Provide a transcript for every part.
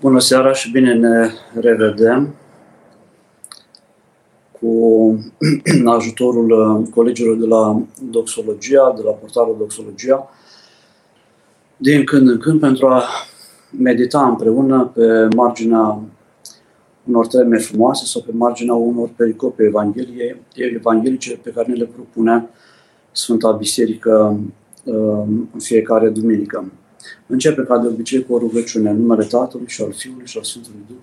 Bună seara și bine ne revedem cu ajutorul uh, colegilor de la Doxologia, de la portalul Doxologia, din când în când pentru a medita împreună pe marginea unor teme frumoase sau pe marginea unor pericope Evangheliei, evanghelice pe care ne le propune Sfânta Biserică uh, în fiecare duminică. Începe ca de obicei cu o rugăciune în numele Tatălui și al Fiului și al Sfântului Duh.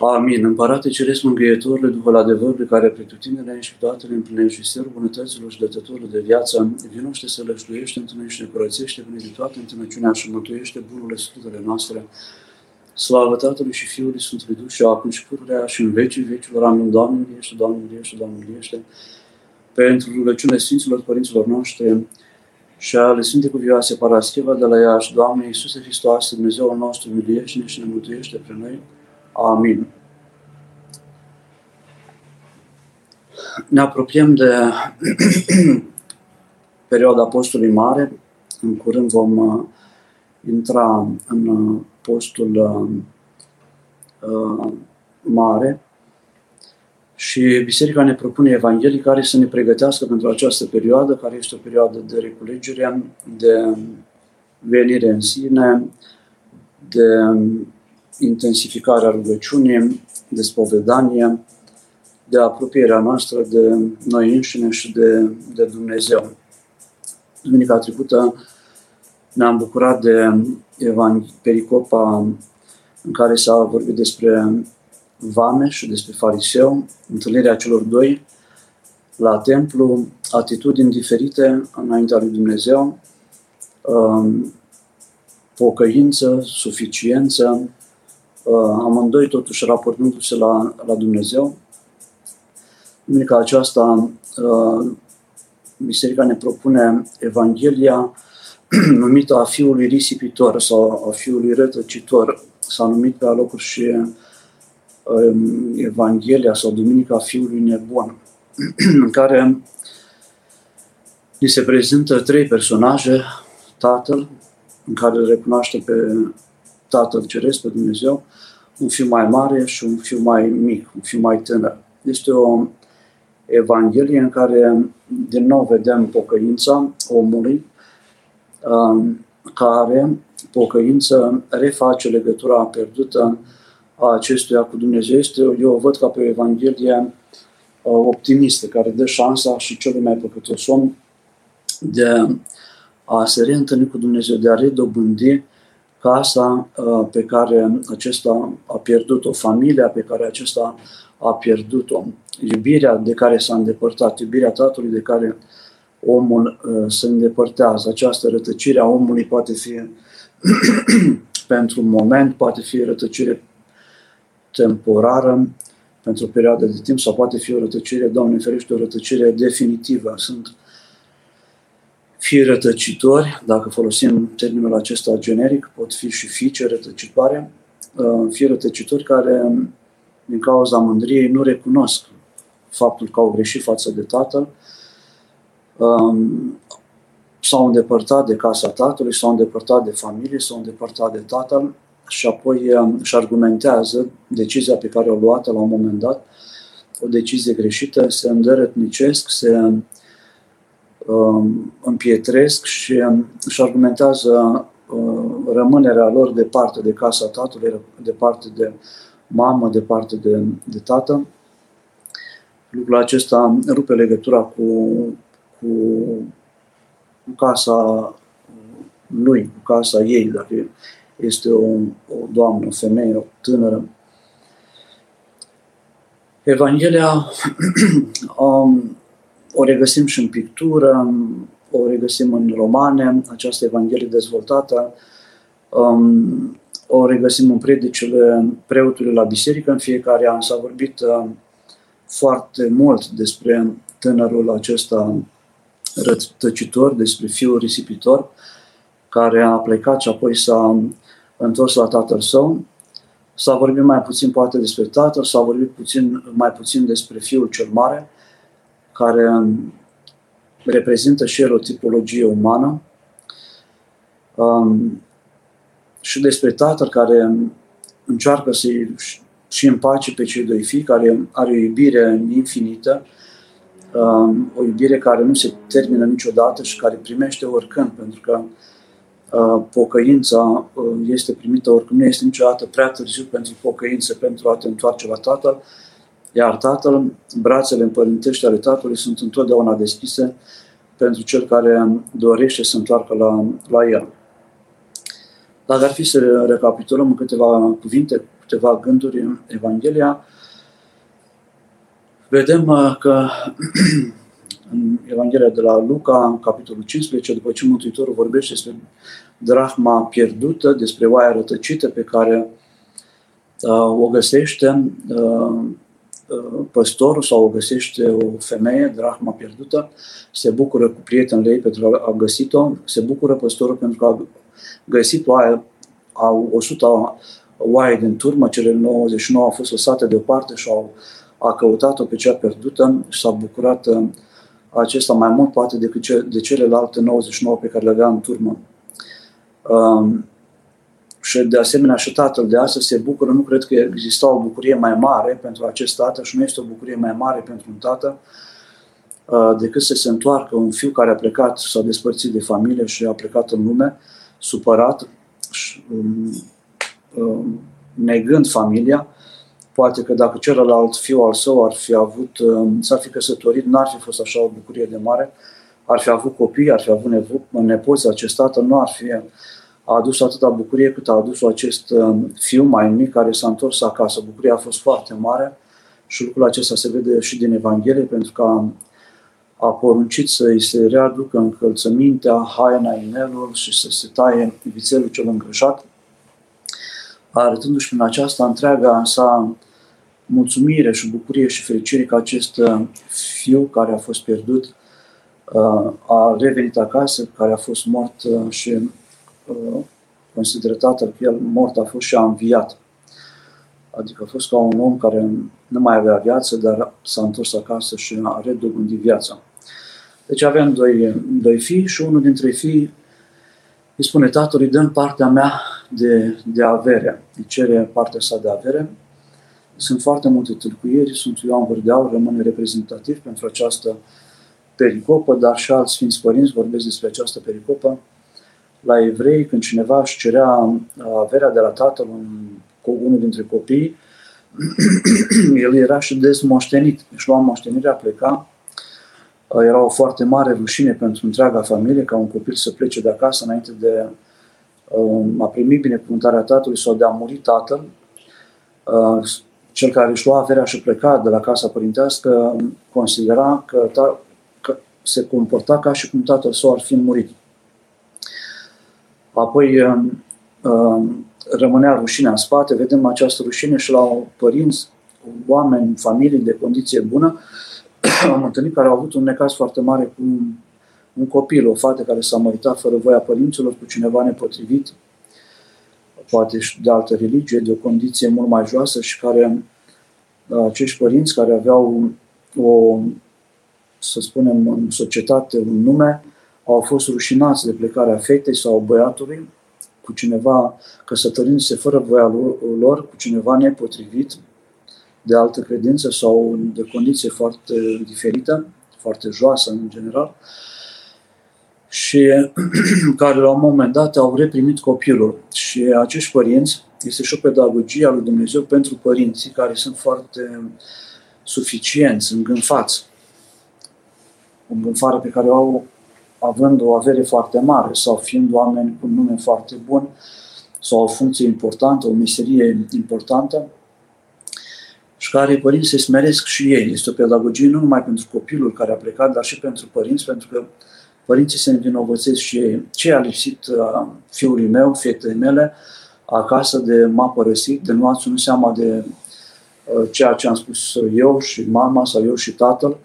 Amin. Împărate Ceresc Mângâietorule, Duhul adevărului care pretutindele și toate le împlinește serul bunătăților și dătătorul de viață, vinoște să lășluiește, întâlnește, curățește, vine toată întâlnăciunea și mântuiește bunurile sfântele noastre. Slavă Tatălui și Fiului Sfântului Duh și acum și pururea și în vecii vecilor. Amin. Doamne, miliește, Doamne, miliește, Doamne, miliește. Pentru rugăciunile Sfinților Părinților noștri, și ale Sfinte Cuvioase Parascheva de la Iași, Doamne Iisuse Hristos, Dumnezeul nostru, miliește și ne mântuiește pe noi. Amin. Ne apropiem de perioada postului mare. În curând vom uh, intra în uh, postul uh, mare și Biserica ne propune Evanghelii care să ne pregătească pentru această perioadă, care este o perioadă de reculegere, de venire în sine, de intensificarea rugăciunii, de spovedanie, de apropierea noastră de noi înșine și de, de Dumnezeu. Duminica trecută ne-am bucurat de pericopa în care s-a vorbit despre Vameș și despre fariseu, întâlnirea celor doi la templu, atitudini diferite înaintea lui Dumnezeu, um, pocăință, suficiență, uh, amândoi totuși raportându-se la, la Dumnezeu. Duminica aceasta, uh, Biserica ne propune Evanghelia numită a Fiului Risipitor sau a Fiului Rătăcitor. S-a numit pe alocuri și Evanghelia sau Duminica Fiului Nebun, în care ni se prezintă trei personaje, Tatăl, în care îl recunoaște pe Tatăl Ceresc, pe Dumnezeu, un fiu mai mare și un fiu mai mic, un fiu mai tânăr. Este o Evanghelie în care din nou vedem pocăința omului, um, care pocăință reface legătura pierdută a acestuia cu Dumnezeu este, eu o văd ca pe o Evanghelie optimistă, care dă șansa și celui mai păcătos om de a se reîntâlni cu Dumnezeu, de a redobândi casa pe care acesta a pierdut-o, familia pe care acesta a pierdut-o, iubirea de care s-a îndepărtat, iubirea tatălui de care omul se îndepărtează. Această rătăcire a omului poate fi pentru un moment, poate fi rătăcire temporară pentru o perioadă de timp sau poate fi o rătăcire, Doamne ferește, o rătăcire definitivă. Sunt fii rătăcitori, dacă folosim termenul acesta generic, pot fi și fiice rătăcitoare, uh, fii rătăcitori care, din cauza mândriei, nu recunosc faptul că au greșit față de tatăl, um, s-au îndepărtat de casa tatălui, s-au îndepărtat de familie, s-au îndepărtat de tatăl și apoi um, își argumentează decizia pe care o luat la un moment dat, o decizie greșită, se îndărătnicesc, se um, împietresc și um, își argumentează uh, rămânerea lor departe de casa tatălui, departe de mamă, departe de, de tată. Lucrul acesta rupe legătura cu, cu, cu casa lui, cu casa ei, dacă este o, o doamnă, o femeie, o tânără. Evanghelia um, o regăsim și în pictură, o regăsim în romane, această Evanghelie dezvoltată, um, o regăsim în predicile preotului la biserică în fiecare an. S-a vorbit uh, foarte mult despre tânărul acesta rătăcitor, despre fiul risipitor, care a plecat și apoi s-a întors la tatăl său. S-a vorbit mai puțin poate despre tatăl, s-a vorbit puțin, mai puțin despre fiul cel mare, care reprezintă și el o tipologie umană. Um, și despre tatăl care încearcă să-i și împace pe cei doi fii, care are o iubire infinită, um, o iubire care nu se termină niciodată și care primește oricând, pentru că uh, pocăința uh, este primită oricând, nu este niciodată prea târziu pentru pocăință, pentru a te întoarce la Tatăl, iar Tatăl, brațele împărintești ale Tatălui sunt întotdeauna deschise pentru cel care dorește să întoarcă la, la El. Dacă ar fi să recapitulăm în câteva cuvinte, câteva gânduri în Evanghelia, vedem uh, că în Evanghelia de la Luca, în capitolul 15, după ce Mântuitorul vorbește despre drahma pierdută, despre oaia rătăcită pe care uh, o găsește uh, uh, păstorul sau o găsește o femeie, drahma pierdută, se bucură cu prietenul ei pentru că a găsit-o, se bucură păstorul pentru că a găsit oaia, au 100 oaie din turmă, cele 99 au fost lăsate deoparte și au a căutat-o pe cea pierdută și s-a bucurat uh, acesta mai mult poate decât ce, de celelalte 99 pe care le avea în turmă. Um, și de asemenea și tatăl de astăzi se bucură, nu cred că exista o bucurie mai mare pentru acest tată și nu este o bucurie mai mare pentru un tată uh, decât să se întoarcă un fiu care a plecat, s-a despărțit de familie și a plecat în lume, supărat, și, um, um, negând familia, Poate că dacă celălalt fiu al său ar fi avut, um, s-ar fi căsătorit, n-ar fi fost așa o bucurie de mare, ar fi avut copii, ar fi avut nepoți, acest tată nu ar fi adus atâta bucurie cât a adus acest um, fiu mai mic care s-a întors acasă. Bucuria a fost foarte mare și lucrul acesta se vede și din Evanghelie, pentru că a poruncit să-i se readucă încălțămintea, haina, inelul și să se taie vițelul cel îngrășat, arătându-și prin aceasta întreaga sa mulțumire și bucurie și fericire că acest uh, fiu care a fost pierdut uh, a revenit acasă, care a fost mort uh, și consideră tatăl că el mort a fost și a înviat. Adică a fost ca un om care nu mai avea viață, dar s-a întors acasă și a redobândit viața. Deci avem doi, doi fii și unul dintre fii îi spune tatălui, dă partea mea de, de avere. Îi cere partea sa de avere sunt foarte multe tâlcuieri, sunt Ioan Vârdeau, rămâne reprezentativ pentru această pericopă, dar și alți Sfinți Părinți vorbesc despre această pericopă. La evrei, când cineva își cerea averea de la tatăl, un, unul dintre copii, el era și dezmoștenit. Își lua moștenirea, pleca. Era o foarte mare rușine pentru întreaga familie ca un copil să plece de acasă înainte de um, a primi binecuvântarea tatălui sau de a muri tatăl cel care își lua averea și pleca de la casa părintească considera că, ta, că se comporta ca și cum tatăl său ar fi murit. Apoi um, um, rămânea rușinea în spate, vedem această rușine și la părinți, oameni, familii de condiție bună, am întâlnit care au avut un necaz foarte mare cu un copil, o fată care s-a măritat fără voia părinților, cu cineva nepotrivit, poate și de altă religie, de o condiție mult mai joasă și care acești părinți care aveau o, să spunem, în societate un nume, au fost rușinați de plecarea fetei sau băiatului cu cineva căsătorindu-se fără voia lor, cu cineva nepotrivit, de altă credință sau de condiție foarte diferită, foarte joasă în general, și care la un moment dat au reprimit copilul. Și acești părinți, este și o pedagogie a lui Dumnezeu pentru părinții care sunt foarte suficienți, îngânfați. O îngânfare pe care o au având o avere foarte mare sau fiind oameni cu un nume foarte bun sau o funcție importantă, o meserie importantă și care părinții se smeresc și ei. Este o pedagogie nu numai pentru copilul care a plecat, dar și pentru părinți, pentru că părinții se învinovățesc și ei. Ce a lipsit uh, fiului meu, fetei mele, acasă de m-a părăsit, de nu a ținut seama de uh, ceea ce am spus eu și mama sau eu și tatăl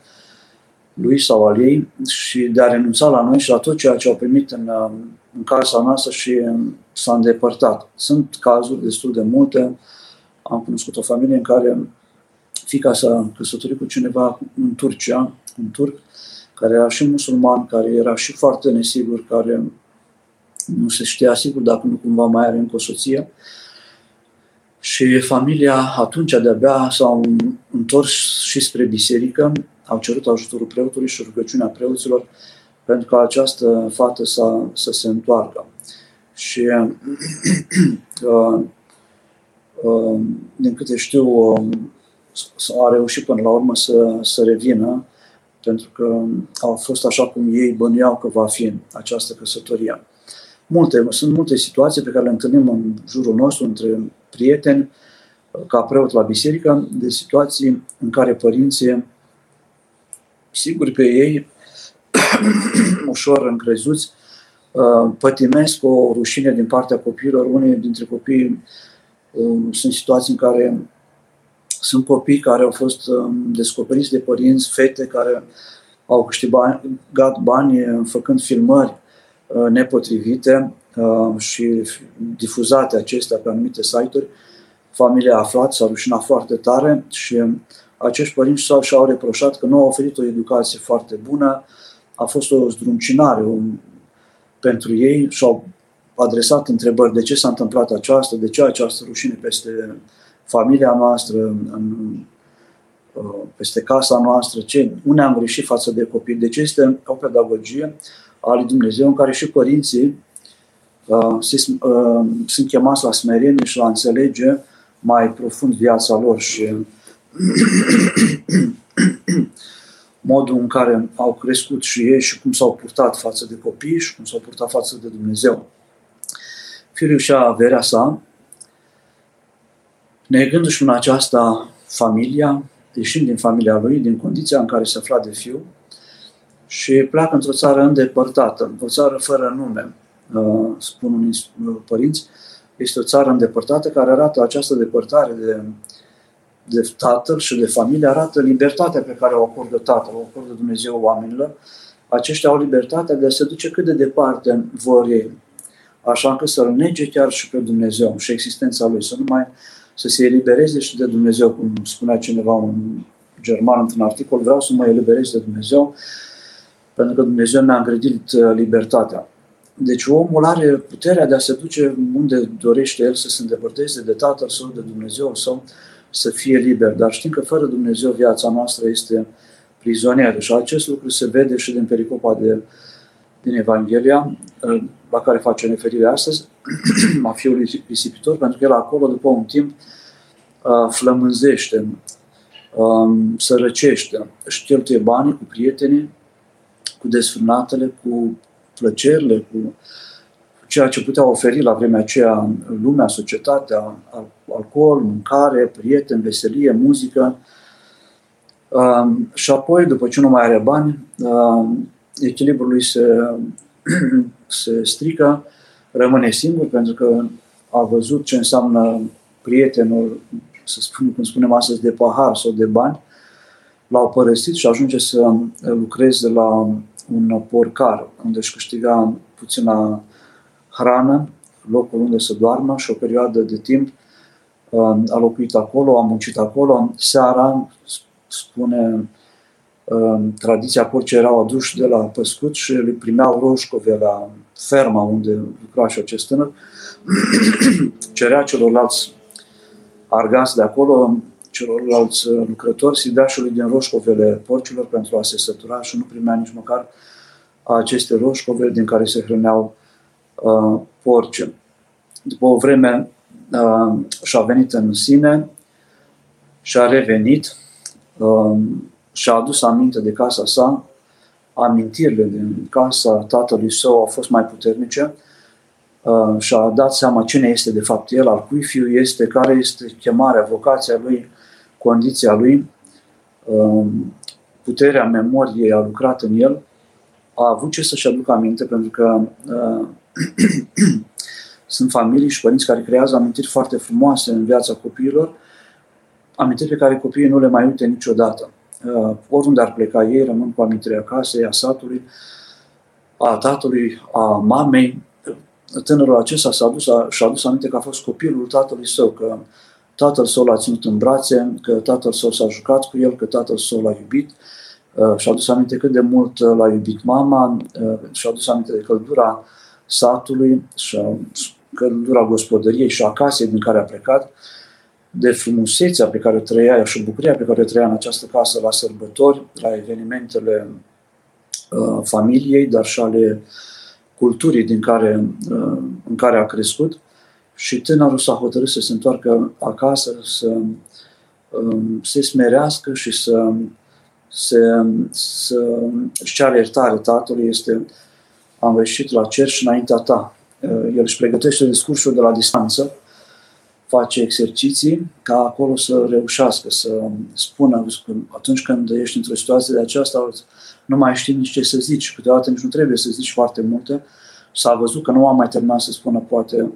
lui sau al ei și de a renunța la noi și la tot ceea ce au primit în, uh, în casa noastră și în, s-a îndepărtat. Sunt cazuri destul de multe. Am cunoscut o familie în care fica s-a căsătorit cu cineva în Turcia, un turc, care era și musulman, care era și foarte nesigur, care nu se știa sigur dacă nu cumva mai are încă o soție. Și familia atunci de-abia s-au întors și spre biserică, au cerut ajutorul preotului și rugăciunea preoților pentru ca această fată să, să se întoarcă. Și uh, uh, din câte știu, uh, a reușit până la urmă să, să revină, pentru că a fost așa cum ei bănuiau că va fi această căsătorie. Multe, sunt multe situații pe care le întâlnim în jurul nostru, între prieteni, ca preot la biserică, de situații în care părinții, sigur că ei, ușor încrezuți, uh, pătimesc o rușine din partea copiilor. Unii dintre copii um, sunt situații în care sunt copii care au fost um, descoperiți de părinți, fete care au câștigat bani făcând filmări uh, nepotrivite uh, și difuzate acestea pe anumite site-uri. Familia a aflat, s-a rușinat foarte tare și acești părinți s-au, și-au reproșat că nu au oferit o educație foarte bună, a fost o zdruncinare un, pentru ei și-au adresat întrebări. De ce s-a întâmplat aceasta, de ce această rușine peste familia noastră, în, uh, peste casa noastră, ce, unde am greșit față de copii. Deci este o pedagogie a lui Dumnezeu în care și părinții uh, se, uh, sunt chemați la smerenie și la înțelege mai profund viața lor și modul în care au crescut și ei și cum s-au purtat față de copii și cum s-au purtat față de Dumnezeu. Fiul și averea sa, negându-și în aceasta familia, ieșind din familia lui, din condiția în care se afla de fiu, și pleacă într-o țară îndepărtată, o țară fără nume, uh, spun unii părinți, este o țară îndepărtată care arată această depărtare de, de tatăl și de familie, arată libertatea pe care o acordă tatăl, o acordă Dumnezeu oamenilor. Aceștia au libertatea de a se duce cât de departe vor ei, așa încât să-L nege chiar și pe Dumnezeu și existența Lui, să nu mai să se elibereze și de Dumnezeu, cum spunea cineva un german într-un articol, vreau să mă eliberez de Dumnezeu, pentru că Dumnezeu mi-a îngrădit uh, libertatea. Deci omul are puterea de a se duce unde dorește el să se îndepărteze de Tatăl Său, de Dumnezeu sau să fie liber. Dar știm că fără Dumnezeu viața noastră este prizonieră și acest lucru se vede și din pericopa de, din Evanghelia, uh, la care face referire astăzi, a fiului risipitor, pentru că el acolo, după un timp, uh, flămânzește, um, sărăcește, își cheltuie banii cu prietenii, cu desfrânatele, cu plăcerile, cu ceea ce putea oferi la vremea aceea lumea, societatea, alcool, mâncare, prieteni, veselie, muzică. Um, și apoi, după ce nu mai are bani, um, echilibrul lui se, se strică, rămâne singur pentru că a văzut ce înseamnă prietenul, să spun, cum spunem astăzi, de pahar sau de bani, l-au părăsit și ajunge să lucreze la un porcar, unde își câștiga puțină hrană, locul unde să doarmă și o perioadă de timp um, a locuit acolo, a muncit acolo. Seara, spune um, tradiția, porcii erau aduși de la păscut și îi primeau roșcove la ferma unde lucra și acest tânăr. Cerea celorlalți argați de acolo celorlalți uh, lucrători sidașului din roșcovele porcilor pentru a se sătura și nu primea nici măcar aceste roșcove din care se hrăneau uh, porci. După o vreme uh, și-a venit în sine și a revenit uh, și-a adus aminte de casa sa, amintirile din casa tatălui său au fost mai puternice uh, și-a dat seama cine este de fapt el, al cui fiu este, care este chemarea, vocația lui, condiția lui, um, puterea memoriei a lucrat în el, a avut ce să-și aducă aminte, pentru că uh, sunt familii și părinți care creează amintiri foarte frumoase în viața copiilor, amintiri pe care copiii nu le mai uite niciodată. Uh, oriunde ar pleca ei, rămân cu amintirea casei, a satului, a tatălui, a mamei. Tânărul acesta s-a adus, a, și-a adus aminte că a fost copilul tatălui său, că tatăl său l-a ținut în brațe, că tatăl său s-a jucat cu el, că tatăl său l-a iubit. Uh, și-a adus aminte cât de mult uh, l-a iubit mama, uh, și-a adus aminte de căldura satului și a căldura gospodăriei și a casei din care a plecat, de frumusețea pe care o trăia și bucuria pe care o trăia în această casă la sărbători, la evenimentele uh, familiei, dar și ale culturii din care, uh, în care a crescut. Și tânărul s-a hotărât să se întoarcă acasă, să uh, se smerească și să, să, să își ceară iertare tatălui. Este, am ieșit la cer și înaintea ta. Uh, el își pregătește discursul de la distanță, face exerciții ca acolo să reușească, să spună că atunci când ești într-o situație de aceasta, nu mai știi nici ce să zici. Câteodată nici nu trebuie să zici foarte multe. S-a văzut că nu a mai terminat să spună poate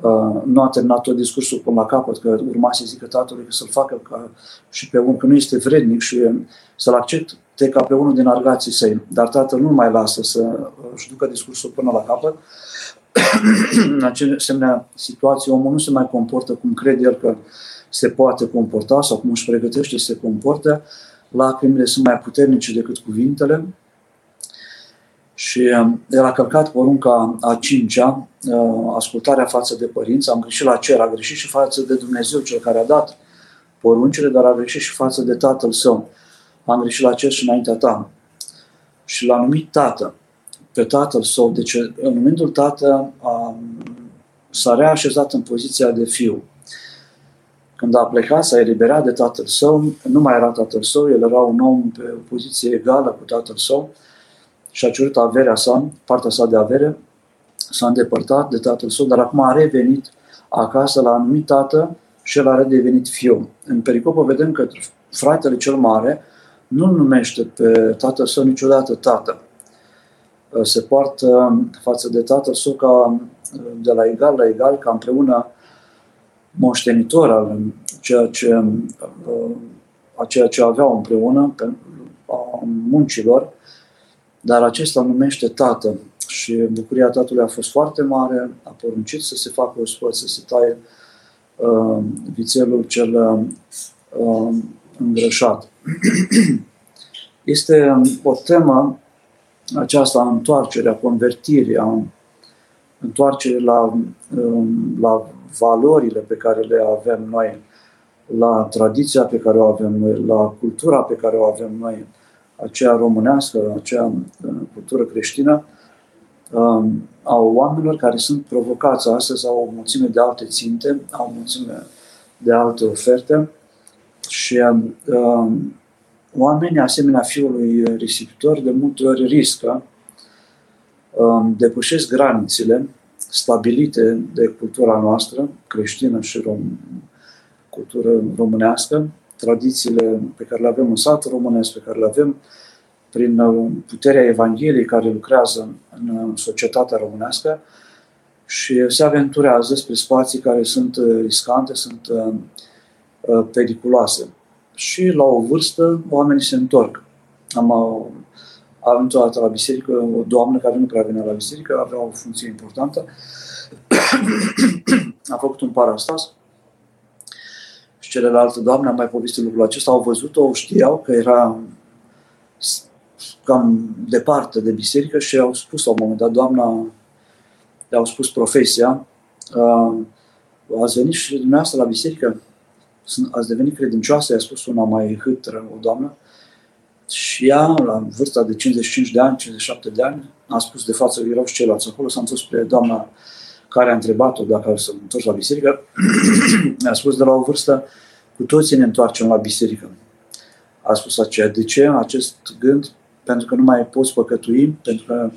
Uh, nu a terminat tot discursul până la capăt, că urma să zică tatălui că să-l facă ca și pe unul, că nu este vrednic și să-l accepte ca pe unul din argații săi. Dar tatăl nu mai lasă să își ducă discursul până la capăt în asemenea situații, omul nu se mai comportă cum crede el că se poate comporta sau cum își pregătește să se comporte. Lacrimile sunt mai puternice decât cuvintele. Și um, el a călcat porunca a cincea, uh, ascultarea față de părinți, am greșit la cer, a greșit și față de Dumnezeu, cel care a dat poruncile, dar a greșit și față de tatăl său. Am greșit la cer și înaintea ta. Și l-a numit tată pe tatăl său, deci în momentul tată a, s-a reașezat în poziția de fiu. Când a plecat, s-a eliberat de tatăl său, nu mai era tatăl său, el era un om pe o poziție egală cu tatăl său și a cerut averea sa, partea sa de avere, s-a îndepărtat de tatăl său, dar acum a revenit acasă, l-a anumit tată și el a redevenit fiu. În pericopă vedem că fratele cel mare nu numește pe tatăl său niciodată tată Uh, se poartă um, față de tatăl său ca um, de la egal la egal, ca împreună moștenitor al ceea ce, uh, a ceea ce aveau împreună, a muncilor, dar acesta numește tată. Și bucuria tatălui a fost foarte mare, a poruncit să se facă o spăț, să se taie uh, vițelul cel uh, îngrășat. Este o temă această întoarcere, a convertirii, a întoarcere la, um, la valorile pe care le avem noi, la tradiția pe care o avem noi, la cultura pe care o avem noi, aceea românească, aceea uh, cultură creștină, um, a oamenilor care sunt provocați astăzi, au o mulțime de alte ținte, au o mulțime de alte oferte și um, oamenii, asemenea fiului risipitor, de multe ori riscă, um, depășesc granițele stabilite de cultura noastră, creștină și rom- cultură românească, tradițiile pe care le avem în satul românesc, pe care le avem prin uh, puterea Evangheliei care lucrează în uh, societatea românească și se aventurează spre spații care sunt uh, riscante, sunt periculoase și la o vârstă oamenii se întorc. Am avut o dată la biserică o doamnă care nu prea venea la biserică, avea o funcție importantă. a făcut un parastas și celelalte doamne am mai povestit lucrul acesta, au văzut-o, știau că era cam departe de biserică și au spus la un moment dat, doamna, le-au spus profesia, uh, ați venit și dumneavoastră la biserică? Ați devenit credincioasă, i-a spus una mai hâtră, o doamnă, și ea, la vârsta de 55 de ani, 57 de ani, a spus de față, erau și ceilalți acolo, s-a întors spre doamna care a întrebat-o dacă să întors la biserică, a spus de la o vârstă, cu toții ne întoarcem la biserică. A spus aceea, de ce acest gând? Pentru că nu mai poți păcătui, pentru că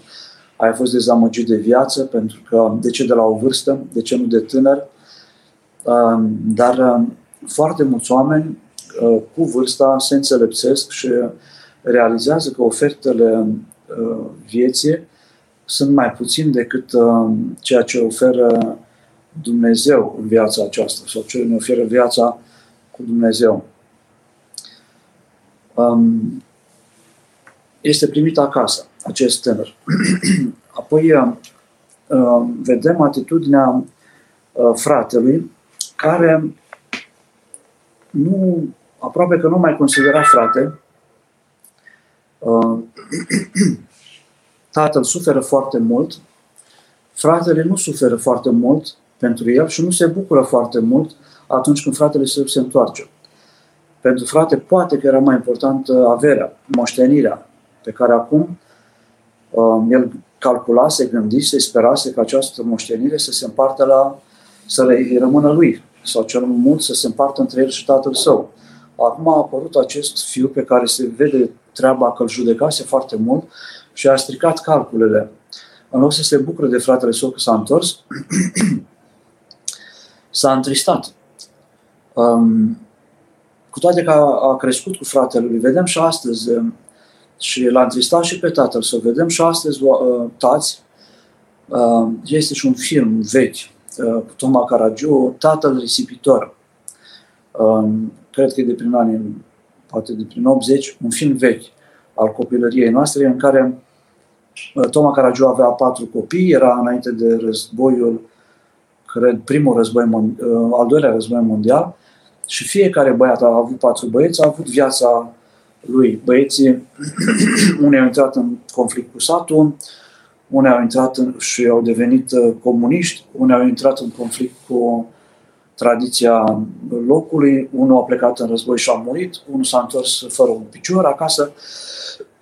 ai fost dezamăgit de viață, pentru că de ce de la o vârstă, de ce nu de tânăr, dar foarte mulți oameni uh, cu vârsta se înțelepțesc și realizează că ofertele uh, vieții sunt mai puțin decât uh, ceea ce oferă Dumnezeu în viața aceasta sau ce ne oferă viața cu Dumnezeu. Um, este primit acasă acest tânăr. Apoi vedem atitudinea fratelui care nu, aproape că nu mai considera frate. Uh, tatăl suferă foarte mult fratele nu suferă foarte mult pentru el și nu se bucură foarte mult atunci când fratele se, se întoarce. Pentru frate poate că era mai important averea, moștenirea, pe care acum uh, el calculase, gândise, sperase că această moștenire să se împartă la, să le rămână lui, sau cel mult să se împartă între el și tatăl său. Acum a apărut acest fiu pe care se vede treaba că îl judecase foarte mult și a stricat calculele. În loc să se bucure de fratele său că s-a întors, s-a întristat. Um, cu toate că a, a crescut cu fratele lui, vedem și astăzi, um, și l-a întristat și pe tatăl să vedem și astăzi, uh, tați, uh, este și un film vechi uh, cu Toma Caragiu, Tatăl risipitor. Um, cred că e de prin anii, poate de prin 80, un film vechi al copilăriei noastre, în care uh, Toma Caragiu avea patru copii, era înainte de războiul, cred, primul război, uh, al doilea război mondial, și fiecare băiat a avut patru băieți, a avut viața lui. Băieții, unii au intrat în conflict cu satul, unii au intrat în, și au devenit uh, comuniști, unii au intrat în conflict cu tradiția locului, unul a plecat în război și a murit, unul s-a întors fără un picior acasă.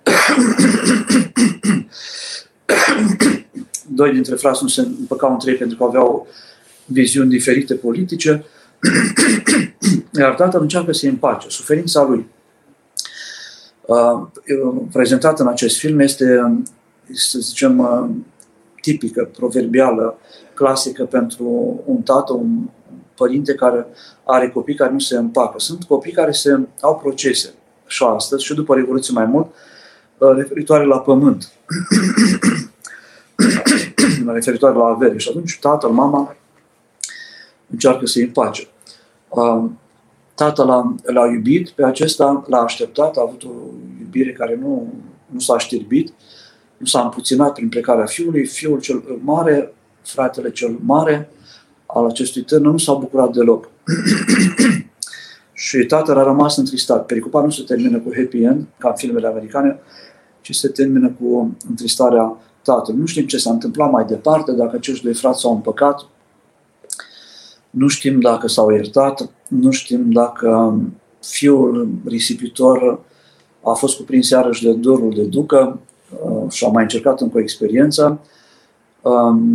Doi dintre frați nu se împăcau între ei pentru că aveau viziuni diferite politice. Iar tatăl încearcă să-i împace. Suferința lui, uh, prezentată în acest film, este, să zicem, uh, tipică, proverbială, clasică pentru un tată, un, părinte care are copii care nu se împacă. Sunt copii care se au procese și astăzi și după Revoluție mai mult uh, referitoare la pământ, referitoare la avere. Și atunci tatăl, mama încearcă să-i împace. Uh, tatăl l-a, l-a iubit, pe acesta l-a așteptat, a avut o iubire care nu, nu s-a știrbit, nu s-a împuținat prin plecarea fiului. Fiul cel mare, fratele cel mare, al acestui tânăr nu s-a bucurat deloc. și tatăl a rămas întristat. Pericupa nu se termină cu happy end, ca în filmele americane, ci se termină cu întristarea tatălui. Nu știm ce s-a întâmplat mai departe, dacă acești doi frați s-au împăcat, nu știm dacă s-au iertat, nu știm dacă fiul risipitor a fost cuprins iarăși de dorul de ducă uh, și a mai încercat încă o experiență.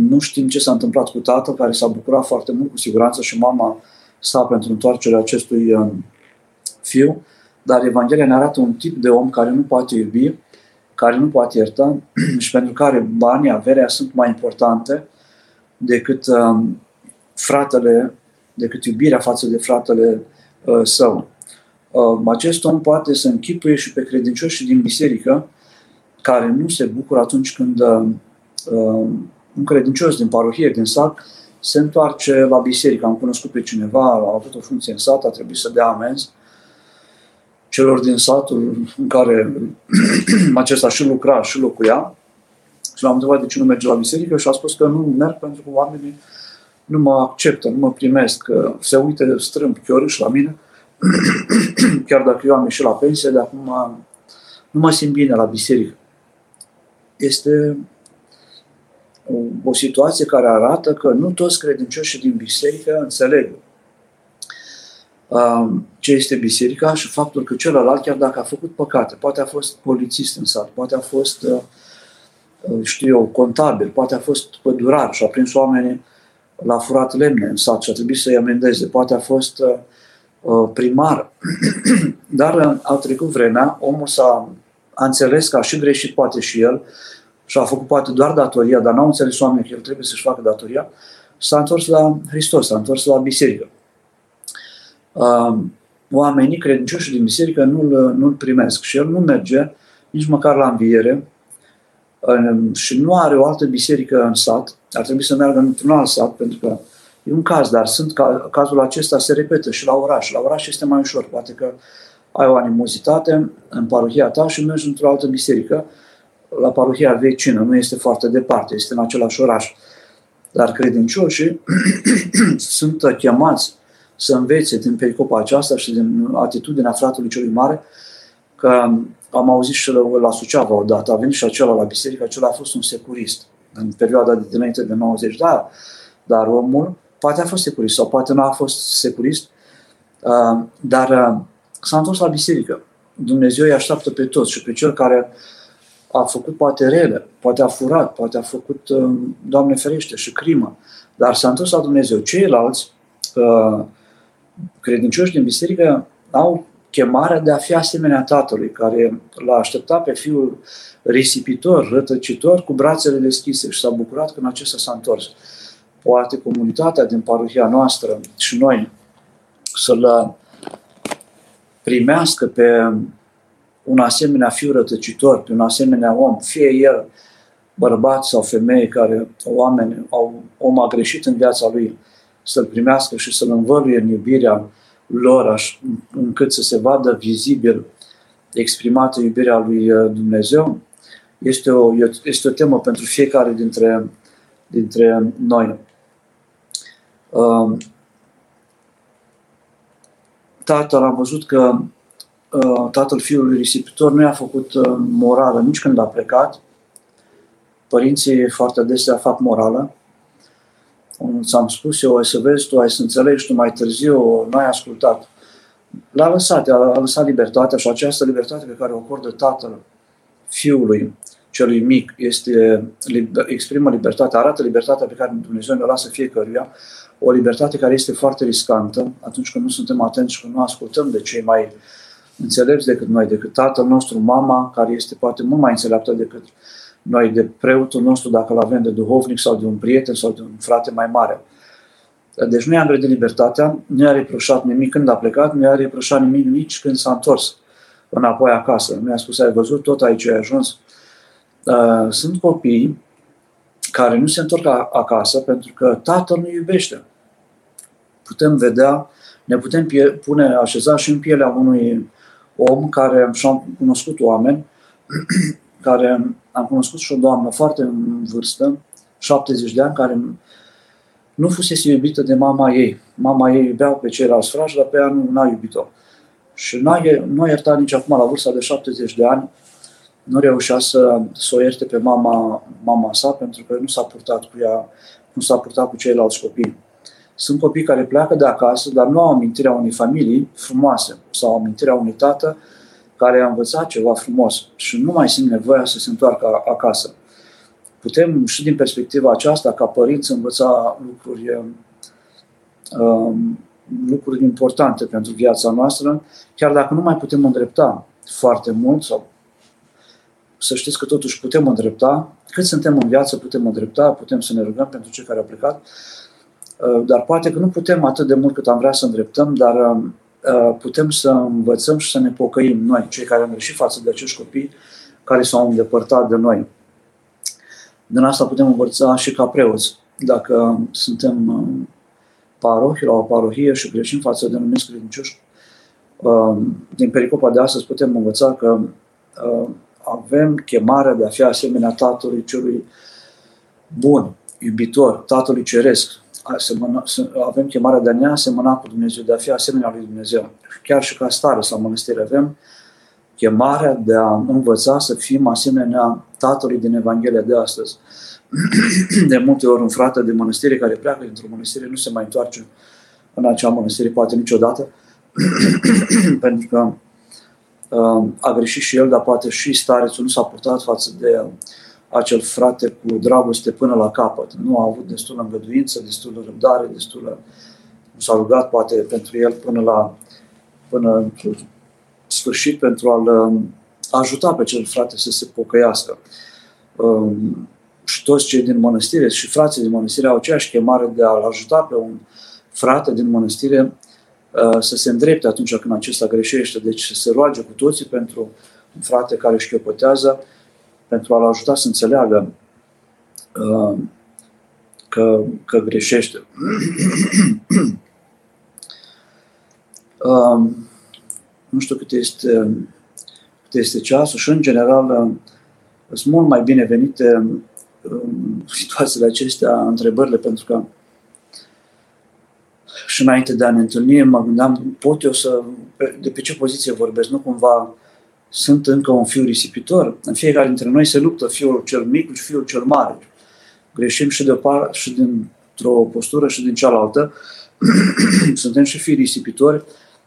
Nu știm ce s-a întâmplat cu tatăl, care s-a bucurat foarte mult, cu siguranță, și mama sa pentru întoarcerea acestui um, fiu, dar Evanghelia ne arată un tip de om care nu poate iubi, care nu poate ierta și pentru care banii, averea sunt mai importante decât um, fratele, decât iubirea față de fratele uh, său. Uh, acest om poate să închipuie și pe credincioșii din biserică care nu se bucură atunci când uh, uh un credincios din parohie, din sat, se întoarce la biserică. Am cunoscut pe cineva, a avut o funcție în sat, a trebuit să dea amenzi celor din satul în care acesta și lucra și locuia. Și l-am întrebat de ce nu merge la biserică și a spus că nu merg pentru că oamenii nu mă acceptă, nu mă primesc, că se uită strâmb chiorâși la mine, chiar dacă eu am ieșit la pensie, de acum nu mă simt bine la biserică. Este o, o situație care arată că nu toți credincioșii din biserică înțeleg uh, ce este biserica și faptul că celălalt, chiar dacă a făcut păcate, poate a fost polițist în sat, poate a fost, uh, uh, știu eu, contabil, poate a fost pădurar și a prins oamenii la furat lemne în sat și a trebuit să-i amendeze, poate a fost primar. Dar a trecut vremea, omul s-a a înțeles că a și greșit poate și el și a făcut poate doar datoria, dar n-au înțeles oamenii că el trebuie să-și facă datoria, s-a întors la Hristos, s-a întors la biserică. Oamenii credincioși din biserică nu-l, nu-l primesc și el nu merge nici măcar la înviere și nu are o altă biserică în sat, ar trebui să meargă într-un alt sat, pentru că e un caz, dar sunt ca, cazul acesta se repetă și la oraș. La oraș este mai ușor, poate că ai o animozitate în parohia ta și mergi într-o altă biserică la parohia vecină, nu este foarte departe, este în același oraș. Dar credincioșii sunt chemați să învețe din pericopa aceasta și din atitudinea fratului celui mare, că am auzit și la Suceava odată, a venit și acela la biserică, acela a fost un securist. în perioada de dinainte de 90, da, dar omul poate a fost securist sau poate nu a fost securist, uh, dar uh, s-a întors la biserică. Dumnezeu îi așteaptă pe toți și pe cel care a făcut poate rele, poate a furat, poate a făcut, uh, Doamne ferește, și crimă, dar s-a întors la Dumnezeu. Ceilalți credincioși din biserică au chemarea de a fi asemenea tatălui, care l-a așteptat pe fiul risipitor, rătăcitor, cu brațele deschise și s-a bucurat când acesta s-a întors. Poate comunitatea din parohia noastră și noi să-l primească pe un asemenea fiu rătăcitor, pe un asemenea om, fie el bărbat sau femeie care oameni au, om a greșit în viața lui, să-l primească și să-l învăluie în iubirea lor, aș, încât să se vadă vizibil exprimată iubirea lui uh, Dumnezeu, este o, este o temă pentru fiecare dintre, dintre noi. Uh, tatăl am văzut că uh, tatăl fiului risipitor nu i-a făcut morală nici când a plecat. Părinții foarte adesea fac morală ți-am spus eu, ai să vezi, tu ai să înțelegi, tu mai târziu nu ai ascultat. L-a lăsat, a lăsat libertatea și această libertate pe care o acordă tatăl fiului celui mic este, exprimă libertatea, arată libertatea pe care Dumnezeu ne lasă fiecăruia, o libertate care este foarte riscantă atunci când nu suntem atenți și când nu ascultăm de cei mai înțelepți decât noi, decât tatăl nostru, mama, care este poate mult mai înțeleaptă decât noi de preotul nostru, dacă îl avem de duhovnic sau de un prieten sau de un frate mai mare. Deci nu i-a îngrădit libertatea, nu i-a reproșat nimic când a plecat, nu i-a reproșat nimic nici când s-a întors înapoi acasă. Nu i-a spus, ai văzut, tot aici ai ajuns. Uh, sunt copii care nu se întorc acasă pentru că tatăl nu iubește. Putem vedea, ne putem pune așeza și în pielea unui om care și-a cunoscut oameni care am cunoscut și o doamnă foarte în vârstă, 70 de ani, care nu fusese iubită de mama ei. Mama ei iubea pe ceilalți frași, dar pe ea nu n-a iubit-o. Și n-a, nu a iertat nici acum, la vârsta de 70 de ani, nu reușea să, să o ierte pe mama, mama sa pentru că nu s-a purtat cu ea, nu s-a purtat cu ceilalți copii. Sunt copii care pleacă de acasă, dar nu au amintirea unei familii frumoase sau amintirea unui tată care a învățat ceva frumos și nu mai simt nevoia să se întoarcă acasă. Putem și din perspectiva aceasta, ca părinți, învăța lucruri, um, lucruri importante pentru viața noastră, chiar dacă nu mai putem îndrepta foarte mult sau să știți că totuși putem îndrepta, cât suntem în viață putem îndrepta, putem să ne rugăm pentru cei care au plecat, uh, dar poate că nu putem atât de mult cât am vrea să îndreptăm, dar um, Uh, putem să învățăm și să ne pocăim noi, cei care am greșit față de acești copii care s-au îndepărtat de noi. Din asta putem învăța și ca preoți. Dacă suntem uh, parohi la o parohie și greșim față de numiți credincioși, uh, din pericopa de astăzi putem învăța că avem chemarea de a fi asemenea Tatălui celui bun, iubitor, Tatălui Ceresc, asemăna, avem chemarea de a ne asemăna cu Dumnezeu, de a fi asemenea lui Dumnezeu. Chiar și ca stare sau mănăstire avem chemarea de a învăța să fim asemenea Tatălui din Evanghelia de astăzi. De multe ori un frate de mănăstire care pleacă dintr-o mănăstire nu se mai întoarce în acea mănăstire, poate niciodată, pentru că uh, a greșit și el, dar poate și starețul nu s-a purtat față de acel frate cu dragoste până la capăt. Nu a avut destulă îngăduință, destulă răbdare, destulă... Nu s-a rugat poate pentru el până la până sfârșit pentru a-l um, ajuta pe cel frate să se pocăiască. Um, și toți cei din mănăstire și frații din mănăstire au aceeași chemare de a-l ajuta pe un frate din mănăstire uh, să se îndrepte atunci când acesta greșește. Deci să se roage cu toții pentru un frate care își chiopătează pentru a-l ajuta să înțeleagă uh, că, că greșește. uh, nu știu cât este, cât este ceasul și, în general, uh, sunt mult mai binevenite uh, situațiile acestea, întrebările, pentru că și înainte de a ne întâlni, mă gândeam, pot eu să, de pe ce poziție vorbesc, nu cumva sunt încă un fiu risipitor. În fiecare dintre noi se luptă fiul cel mic și fiul cel mare. greșim și, de par, și dintr-o postură și din cealaltă. suntem și fii risipitori,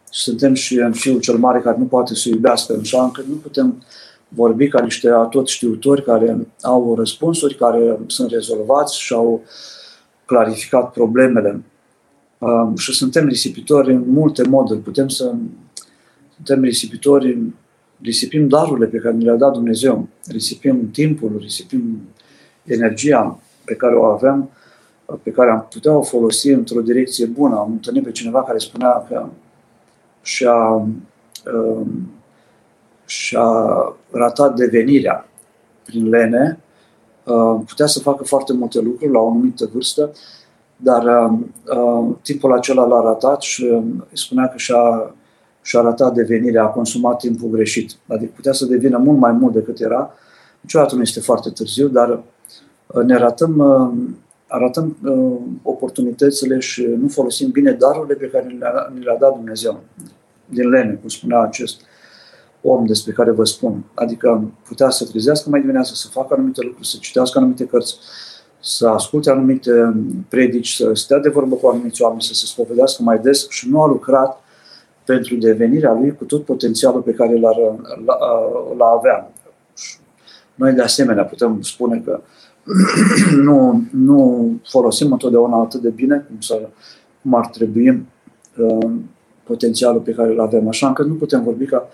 suntem și în fiul cel mare care nu poate să iubească, așa încât nu putem vorbi ca niște tot știutori care au răspunsuri, care sunt rezolvați și au clarificat problemele. Uh, și suntem risipitori în multe moduri. Putem să suntem risipitori, risipim darurile pe care ne le-a dat Dumnezeu, risipim timpul, risipim energia pe care o avem, pe care am putea o folosi într-o direcție bună. Am întâlnit pe cineva care spunea că și-a, um, și-a ratat devenirea prin lene, uh, putea să facă foarte multe lucruri la o anumită vârstă, dar uh, uh, timpul acela l-a ratat și uh, spunea că și-a, și-a ratat devenirea, a consumat timpul greșit. Adică putea să devină mult mai mult decât era. Niciodată nu este foarte târziu, dar uh, ne ratăm, uh, arătăm uh, oportunitățile și nu folosim bine darurile pe care le-a, le-a dat Dumnezeu. Din lene, cum spunea acest om despre care vă spun. Adică putea să trezească mai dimineață, să facă anumite lucruri, să citească anumite cărți, să asculte anumite predici, să stea de vorbă cu anumiți oameni, să se spovedească mai des și nu a lucrat pentru devenirea lui cu tot potențialul pe care l-ar, l avea. Noi, de asemenea, putem spune că nu, nu folosim întotdeauna atât de bine cum, să, cum ar trebui uh, potențialul pe care îl avem. Așa încât nu putem vorbi ca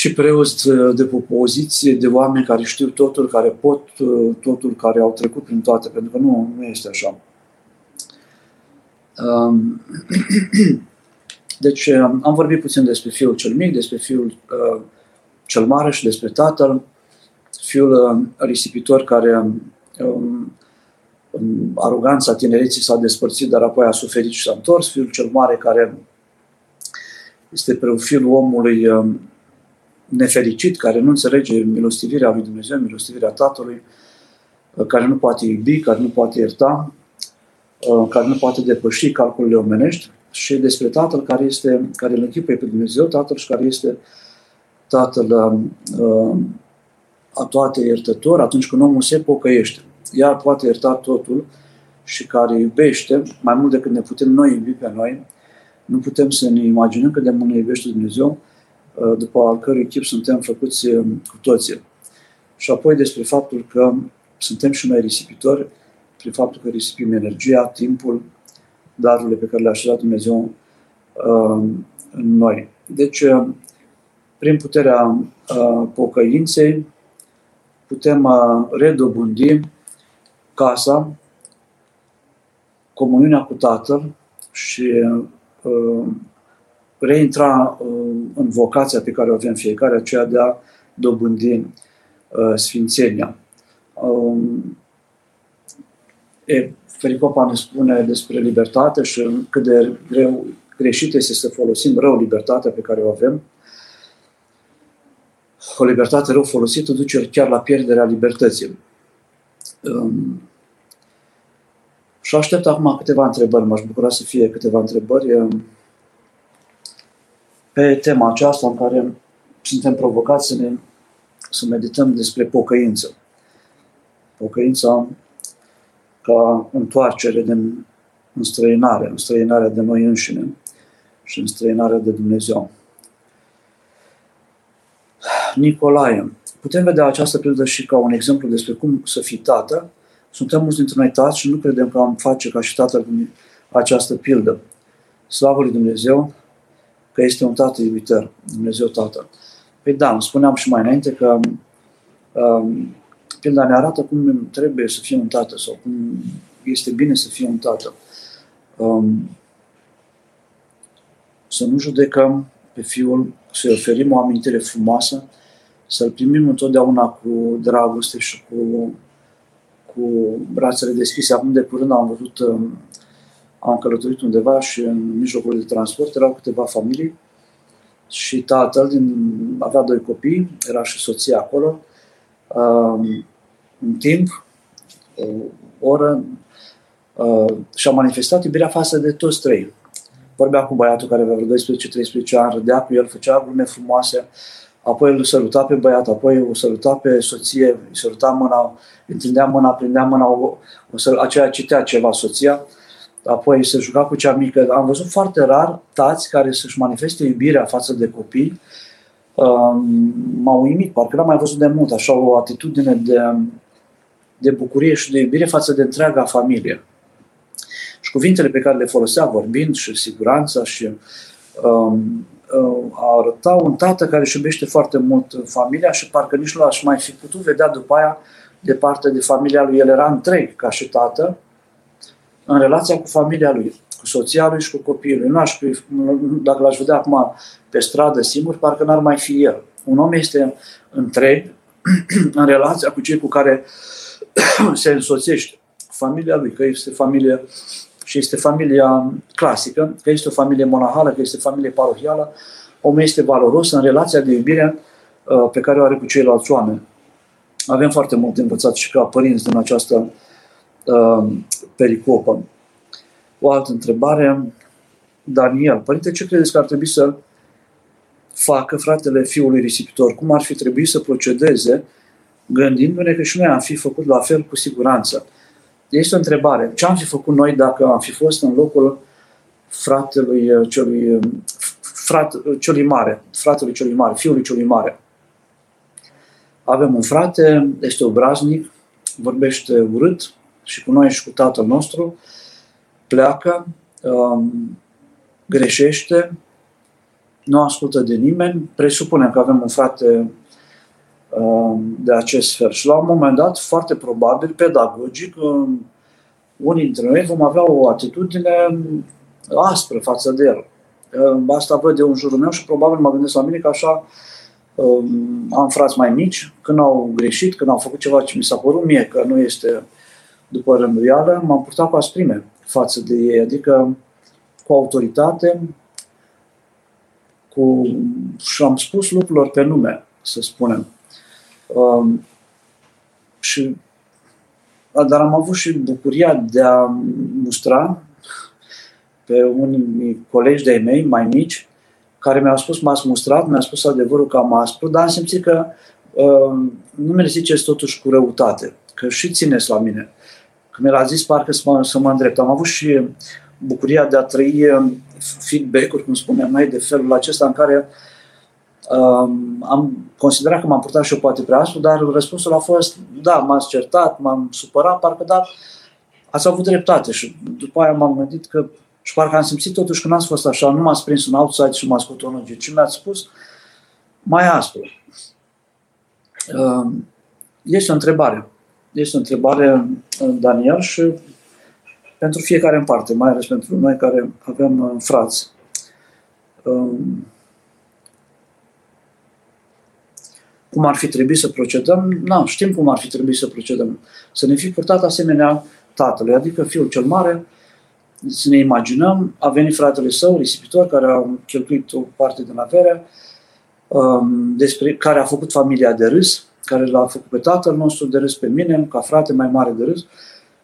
și preoți de pe poziție, de oameni care știu totul, care pot uh, totul, care au trecut prin toate, pentru că nu, nu este așa. Um, deci am vorbit puțin despre fiul cel mic, despre fiul uh, cel mare și despre tatăl, fiul uh, risipitor care um, în aroganța tinereții s-a despărțit, dar apoi a suferit și s-a întors, fiul cel mare care este fiul omului um, nefericit, care nu înțelege milostivirea lui Dumnezeu, milostivirea Tatălui, uh, care nu poate iubi, care nu poate ierta, uh, care nu poate depăși calculele omenești și despre Tatăl care, este, care îl închipuie pe Dumnezeu, Tatăl și care este Tatăl uh, a toate iertător atunci când omul se pocăiește. Iar poate ierta totul și care iubește mai mult decât ne putem noi iubi pe noi. Nu putem să ne imaginăm cât de mult ne iubește Dumnezeu, Uh, după al cărui chip suntem făcuți uh, cu toții. Și apoi despre faptul că suntem și noi risipitori, prin faptul că risipim energia, timpul, darurile pe care le-a așezat Dumnezeu uh, în noi. Deci, prin puterea pocăinței, putem redobândi casa, comuniunea cu Tatăl și reintra uh, în vocația pe care o avem fiecare, aceea de a dobândi uh, sfințenia. Um, e, Fericopa ne spune despre libertate și cât de greu, greșit este să folosim rău libertatea pe care o avem. O libertate rău folosită duce chiar la pierderea libertății. Um, și aștept acum câteva întrebări, m-aș bucura să fie câteva întrebări. Um, pe tema aceasta în care suntem provocați să, ne, să medităm despre pocăință. Pocăința ca întoarcere din înstrăinare, înstrăinarea de noi înșine și înstrăinarea de Dumnezeu. Nicolae. Putem vedea această pildă și ca un exemplu despre cum să fii tată. Suntem mulți dintre noi tați și nu credem că am face ca și tatăl această pildă. Slavă lui Dumnezeu, că este un tată iubitor, Dumnezeu Tatăl. Păi da, îmi spuneam și mai înainte că um, pilda ne arată cum trebuie să fie un tată sau cum este bine să fie un tată. Um, să nu judecăm pe fiul, să-i oferim o amintire frumoasă, să-l primim întotdeauna cu dragoste și cu, cu brațele deschise. Acum de curând am văzut um, am călătorit undeva și în mijlocul de transport erau câteva familii și tatăl din, avea doi copii, era și soția acolo. Um, în timp, o oră, uh, și-a manifestat iubirea față de toți trei. Vorbea cu băiatul care avea vreo 12-13 ani, râdea cu el, făcea glume frumoase, apoi îl săruta pe băiat, apoi o săruta pe soție, îi săruta mâna, întindea mâna, prindea mâna, o, o să, aceea citea ceva soția, apoi se juca cu cea mică. Am văzut foarte rar tați care să-și manifeste iubirea față de copii. Um, m-au uimit, parcă n-am mai văzut de mult așa o atitudine de, de bucurie și de iubire față de întreaga familie. Și cuvintele pe care le folosea vorbind și siguranța și um, uh, arăta un tată care își iubește foarte mult familia și parcă nici nu aș mai fi putut vedea după aia de parte de familia lui. El era întreg ca și tată în relația cu familia lui, cu soția lui și cu copiii lui. Nu aș fi, dacă l-aș vedea acum pe stradă singur, parcă n-ar mai fi el. Un om este întreg în relația cu cei cu care se însoțește. Familia lui, că este familie și este familia clasică, că este o familie monahală, că este familie parohială, omul este valoros în relația de iubire uh, pe care o are cu ceilalți oameni. Avem foarte mult de învățat și ca părinți din această uh, pericopă. O altă întrebare, Daniel. Părinte, ce credeți că ar trebui să facă fratele fiului risipitor? Cum ar fi trebuit să procedeze gândindu-ne că și noi am fi făcut la fel cu siguranță? Este o întrebare. Ce am fi făcut noi dacă am fi fost în locul fratelui uh, celui, uh, frat, uh, celui mare, fratelui celui mare, fiului celui mare? Avem un frate, este obraznic, vorbește urât și cu noi și cu tatăl nostru, pleacă, um, greșește, nu ascultă de nimeni, presupunem că avem un frate Um, de acest fel. Și la un moment dat, foarte probabil, pedagogic, um, unii dintre noi vom avea o atitudine aspră față de el. Um, asta văd de un jurul meu și probabil mă gândesc la mine că așa am frați mai mici, când au greșit, când au făcut ceva ce mi s-a părut mie că nu este după rânduială, m-am purtat cu asprime față de ei, adică cu autoritate, cu... și am spus lucrurilor pe nume, să spunem. Um, și, dar am avut și bucuria de a mustra pe unii colegi de-ai mei mai mici care mi-au spus, m-ați mustrat, mi-a spus adevărul că am aspru, dar am simțit că uh, nu mi-le ziceți totuși cu răutate, că și țineți la mine. Că mi l-a zis parcă să mă, să mă îndrept. Am avut și bucuria de a trăi um, feedback-uri, cum spuneam noi, de felul acesta în care uh, am considerat că m-am purtat și eu poate prea aspru, dar răspunsul a fost, da, m-ați certat, m-am supărat, parcă da, ați avut dreptate și după aia m-am gândit că și parcă am simțit totuși că n-ați fost așa, nu m-ați prins în outside și m-ați cotonăgit, ci mi-ați spus mai aspru. Este o întrebare. Este o întrebare, Daniel, și pentru fiecare în parte, mai ales pentru noi care avem uh, frați. cum ar fi trebuit să procedăm, na, știm cum ar fi trebuit să procedăm. Să ne fi purtat asemenea tatălui, adică fiul cel mare, să ne imaginăm, a venit fratele său, risipitor, care a cheltuit o parte din avere, um, despre care a făcut familia de râs, care l-a făcut pe tatăl nostru de râs pe mine, ca frate mai mare de râs,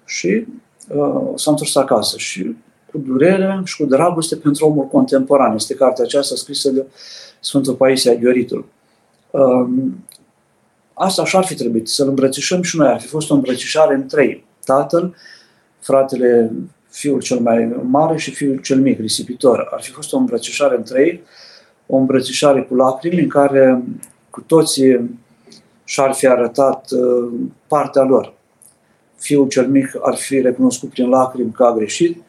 și uh, s-a întors acasă. Și cu durere și cu dragoste pentru omul contemporan. Este cartea aceasta scrisă de Sfântul Paisia Ghioritul. Um, asta așa ar fi trebuit, să-l îmbrățișăm și noi. Ar fi fost o îmbrățișare în trei. Tatăl, fratele, fiul cel mai mare și fiul cel mic, risipitor. Ar fi fost o îmbrățișare în trei, o îmbrățișare cu lacrimi în care cu toții și-ar fi arătat uh, partea lor. Fiul cel mic ar fi recunoscut prin lacrimi că a greșit,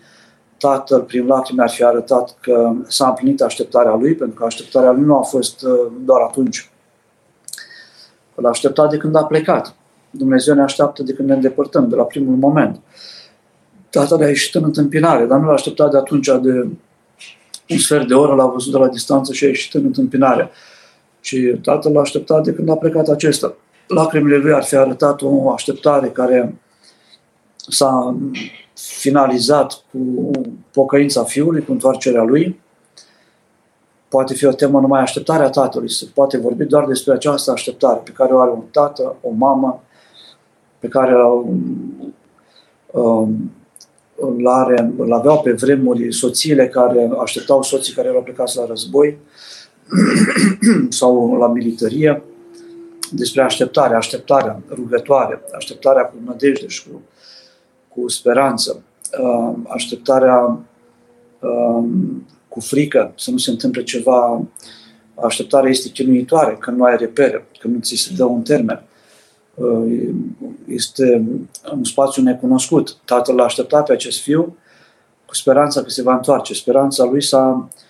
tatăl prin lacrimi ar fi arătat că s-a împlinit așteptarea lui, pentru că așteptarea lui nu a fost uh, doar atunci Îl aștepta de când a plecat. Dumnezeu ne așteaptă de când ne îndepărtăm, de la primul moment. Tatăl a ieșit în întâmpinare, dar nu l-a așteptat de atunci de un sfert de oră, l-a văzut de la distanță și a ieșit în întâmpinare. Și tatăl l-a așteptat de când a plecat acesta. Lacrimile lui ar fi arătat o așteptare care s-a finalizat cu pocăința fiului, cu întoarcerea lui, poate fi o temă numai așteptarea tatălui. Se poate vorbi doar despre această așteptare pe care o are un tată, o mamă, pe care um, um, îl, are, îl aveau pe vremuri soțiile care așteptau soții care erau plecați la război sau la militarie despre așteptare, așteptarea rugătoare, așteptarea cu nădejde și cu, cu speranță, uh, așteptarea um, cu frică să nu se întâmple ceva, așteptarea este chinuitoare, când nu ai repere, când nu ți se dă un termen. Uh, este un spațiu necunoscut. Tatăl l-a așteptat pe acest fiu cu speranța că se va întoarce. Speranța lui s-a uh,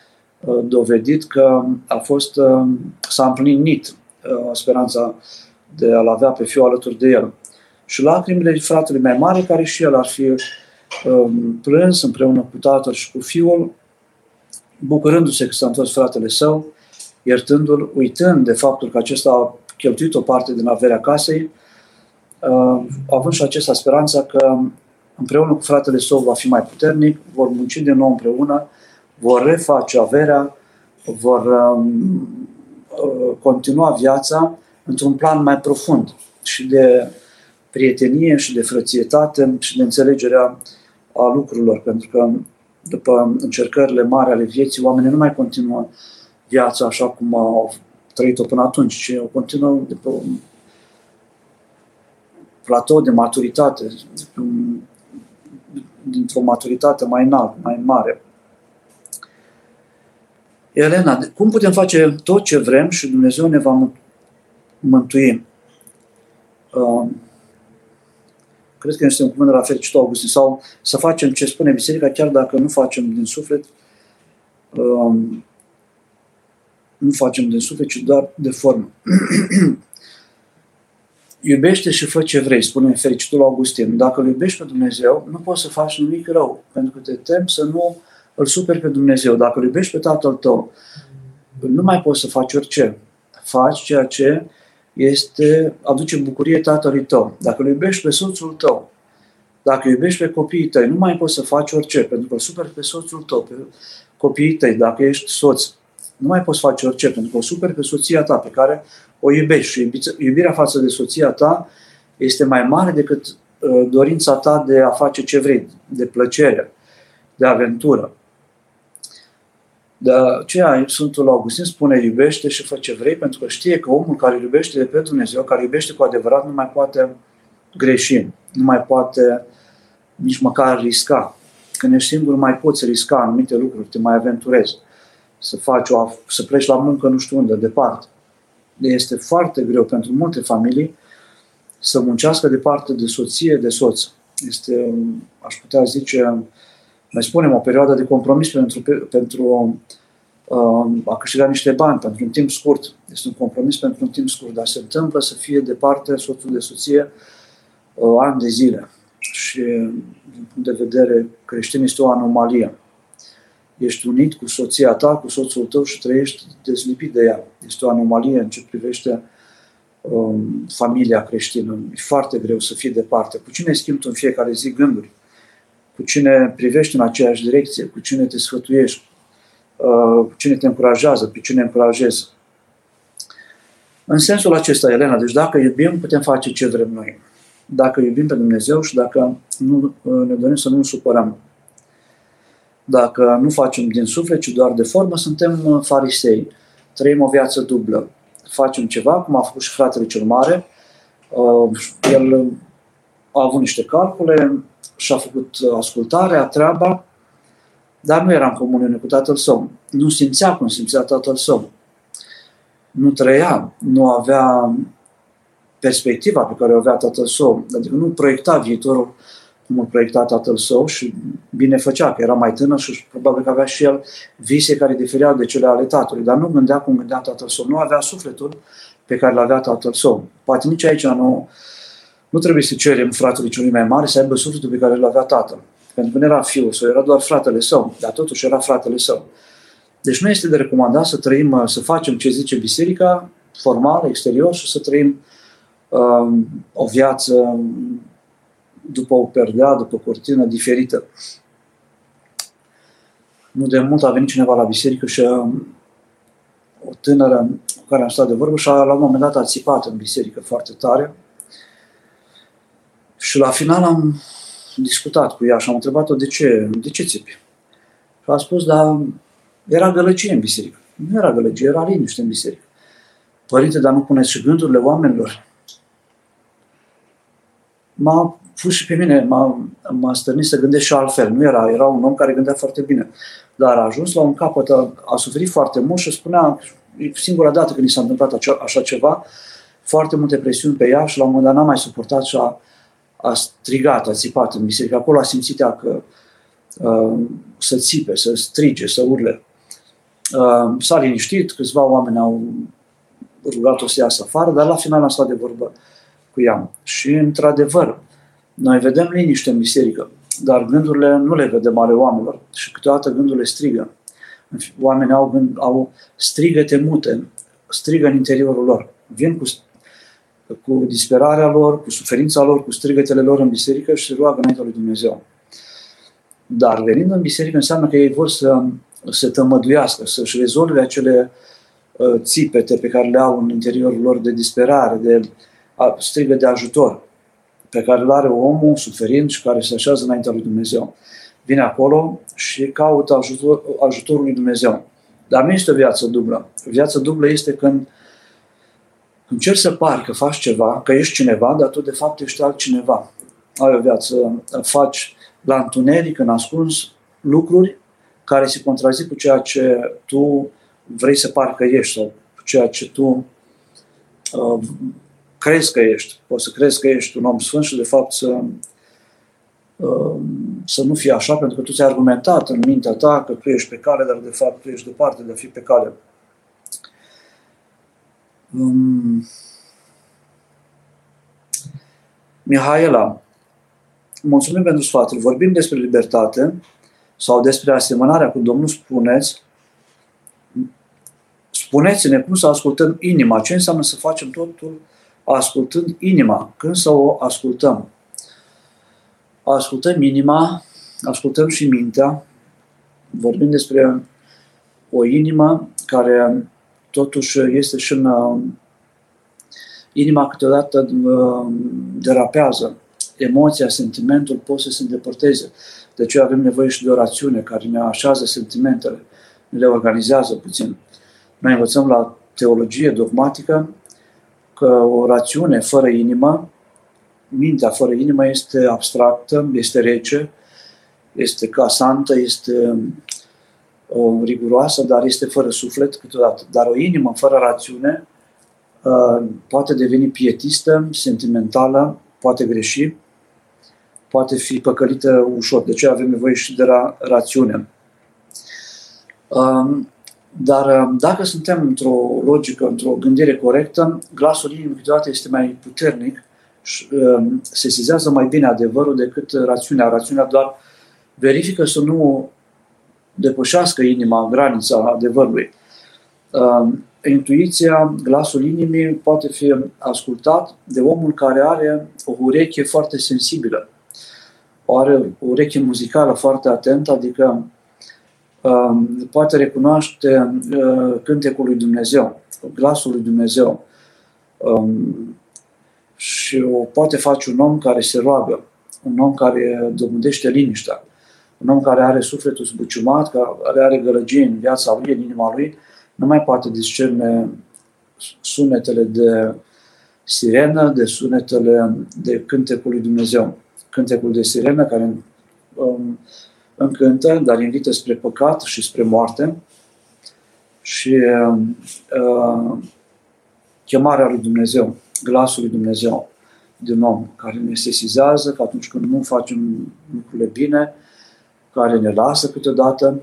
dovedit că a fost, s-a împlinit Uh, speranța de a-l avea pe fiul alături de el. Și lacrimile fratelui mai mare, care și el ar fi um, plâns împreună cu tatăl și cu fiul, bucurându-se că s-a întors fratele său, iertându-l, uitând de faptul că acesta a cheltuit o parte din averea casei, uh, având și acesta speranța că împreună cu fratele său va fi mai puternic, vor munci din nou împreună, vor reface averea, vor um, Uh, continua viața într-un plan mai profund și de prietenie și de frățietate și de înțelegerea a lucrurilor, pentru că după încercările mari ale vieții, oamenii nu mai continuă viața așa cum au trăit-o până atunci, ci o continuă de pe un platou de maturitate, dintr-o maturitate mai înaltă, mai mare. Elena, cum putem face tot ce vrem și Dumnezeu ne va mântui? Uh, cred că este un cuvânt de la fericitul Augustin. Sau să facem ce spune Biserica, chiar dacă nu facem din suflet, uh, nu facem din suflet, ci doar de formă. Iubește și fă ce vrei, spune fericitul Augustin. Dacă îl iubești pe Dumnezeu, nu poți să faci nimic rău, pentru că te tem să nu îl superi pe Dumnezeu. Dacă îl iubești pe tatăl tău, nu mai poți să faci orice. Faci ceea ce este, aduce bucurie tatălui tău. Dacă îl iubești pe soțul tău, dacă iubești pe copiii tăi, nu mai poți să faci orice, pentru că îl superi pe soțul tău, pe copiii tăi, dacă ești soț. Nu mai poți face orice, pentru că o superi pe soția ta, pe care o iubești. Și iubirea față de soția ta este mai mare decât uh, dorința ta de a face ce vrei, de plăcere, de aventură. De aceea Sfântul Augustin spune iubește și fă ce vrei, pentru că știe că omul care iubește de pe Dumnezeu, care iubește cu adevărat, nu mai poate greși, nu mai poate nici măcar risca. Când ești singur, mai poți risca anumite lucruri, te mai aventurezi. Să faci o, să pleci la muncă nu știu unde, departe. Este foarte greu pentru multe familii să muncească departe de soție, de soț. Este, aș putea zice, mai spunem, o perioadă de compromis pentru, pentru uh, a câștiga niște bani pentru un timp scurt. Este un compromis pentru un timp scurt, dar se întâmplă să fie departe soțul de soție uh, ani de zile. Și, din punct de vedere creștin, este o anomalie. Ești unit cu soția ta, cu soțul tău și trăiești dezlipit de ea. Este o anomalie în ce privește um, familia creștină. E foarte greu să fii departe. Cu cine schimbi în fiecare zi gânduri? Cu cine privești în aceeași direcție, cu cine te sfătuiești, uh, cu cine te încurajează, pe cine încurajezi. În sensul acesta, Elena, deci dacă iubim, putem face ce vrem noi. Dacă iubim pe Dumnezeu și dacă nu, uh, ne dorim să nu supărăm. Dacă nu facem din suflet, ci doar de formă, suntem uh, farisei. Trăim o viață dublă. Facem ceva, cum a făcut și fratele cel mare. El a avut niște calcule, și-a făcut ascultarea, treaba, dar nu era în comuniune cu tatăl său. Nu simțea cum simțea tatăl său. Nu trăia, nu avea perspectiva pe care o avea tatăl său. Adică nu proiecta viitorul cum îl proiecta tatăl său și bine făcea, că era mai tânăr și probabil că avea și el vise care difereau de cele ale tatălui, dar nu gândea cum gândea tatăl său. Nu avea sufletul pe care l avea tatăl său. Poate nici aici nu, nu trebuie să cerem fratelui celui mai mare să aibă sufletul pe care îl avea tatăl. Pentru că nu era fiul său, era doar fratele său, dar totuși era fratele său. Deci nu este de recomandat să trăim, să facem ce zice biserica, formal, exterior, și să trăim um, o viață după o perdea, după o cortină diferită. Nu de mult a venit cineva la biserică și um, o tânără cu care am stat de vorbă și a, la un moment dat a țipat în biserică foarte tare și la final am discutat cu ea și am întrebat-o de ce, de ce țipi. Și a spus, dar era gălăcie în biserică. Nu era gălăgie, era liniște în biserică. Părinte, dar nu puneți și gândurile oamenilor? M-a pus și pe mine, m-a, m-a stărnit să gândesc și altfel. Nu era, era un om care gândea foarte bine. Dar a ajuns la un capăt, a, a suferit foarte mult și spunea, e singura dată când i s-a întâmplat așa, așa ceva, foarte multe presiuni pe ea și la un moment dat n-a mai suportat și a, a strigat, a țipat în biserică. Acolo a simțit ea că uh, să țipe, să strige, să urle. Uh, s-a liniștit, câțiva oameni au rugat-o să iasă afară, dar la final a stat de vorbă cu ea. Și, într-adevăr, noi vedem liniște în biserică, dar gândurile nu le vedem ale oamenilor și câteodată gândurile strigă. Oamenii au, gând, au strigăte mute, strigă în interiorul lor. Vin cu, cu disperarea lor, cu suferința lor, cu strigătele lor în biserică și se roagă înaintea lui Dumnezeu. Dar venind în biserică înseamnă că ei vor să se tămăduiască, să-și rezolve acele uh, țipete pe care le au în interiorul lor de disperare, de strigă de ajutor pe care îl are omul suferind și care se așează înaintea lui Dumnezeu. Vine acolo și caută ajutor, ajutorul lui Dumnezeu. Dar nu este o viață dublă. Viața dublă este când încerci să pari că faci ceva, că ești cineva, dar tu de fapt ești altcineva. Ai o viață, faci la întuneric, în ascuns, lucruri care se contrazic cu ceea ce tu vrei să pari că ești sau cu ceea ce tu uh, crezi că ești. Poți să crezi că ești un om sfânt și de fapt să, um, să nu fie așa, pentru că tu ți-ai argumentat în mintea ta că tu ești pe cale, dar de fapt tu ești departe de a fi pe cale. Um, Mihaela, mulțumim pentru sfatul. Vorbim despre libertate sau despre asemănarea cu Domnul, spuneți, spuneți-ne cum să ascultăm inima, ce înseamnă să facem totul ascultând inima. Când să o ascultăm? Ascultăm inima, ascultăm și mintea, vorbim despre o inimă care totuși este și în inima câteodată uh, derapează. Emoția, sentimentul pot să se îndepărteze. De aceea avem nevoie și de o rațiune care ne așează sentimentele, ne le organizează puțin. Noi învățăm la teologie dogmatică că o rațiune fără inimă, mintea fără inimă este abstractă, este rece, este casantă, este uh, riguroasă, dar este fără suflet câteodată. Dar o inimă fără rațiune uh, poate deveni pietistă, sentimentală, poate greși, poate fi păcălită ușor. De ce avem nevoie și de ra- rațiune. Um, dar um, dacă suntem într-o logică, într-o gândire corectă, glasul inimii câteodată este mai puternic și um, se sizează mai bine adevărul decât rațiunea. Rațiunea doar verifică să nu depășească inima granița adevărului. Um, intuiția, glasul inimii poate fi ascultat de omul care are o ureche foarte sensibilă. O are o ureche muzicală foarte atentă, adică Um, poate recunoaște uh, cântecul lui Dumnezeu, glasul lui Dumnezeu. Um, și o poate face un om care se roagă, un om care dobândește liniștea, un om care are sufletul zbuciumat, care are gălăgie în viața lui, în inima lui, nu mai poate discerne sunetele de sirenă, de sunetele de cântecul lui Dumnezeu. Cântecul de sirenă care um, încântă, dar invită spre păcat și spre moarte. Și uh, chemarea lui Dumnezeu, glasul lui Dumnezeu din om, care ne sesizează că atunci când nu facem lucrurile bine, care ne lasă câteodată,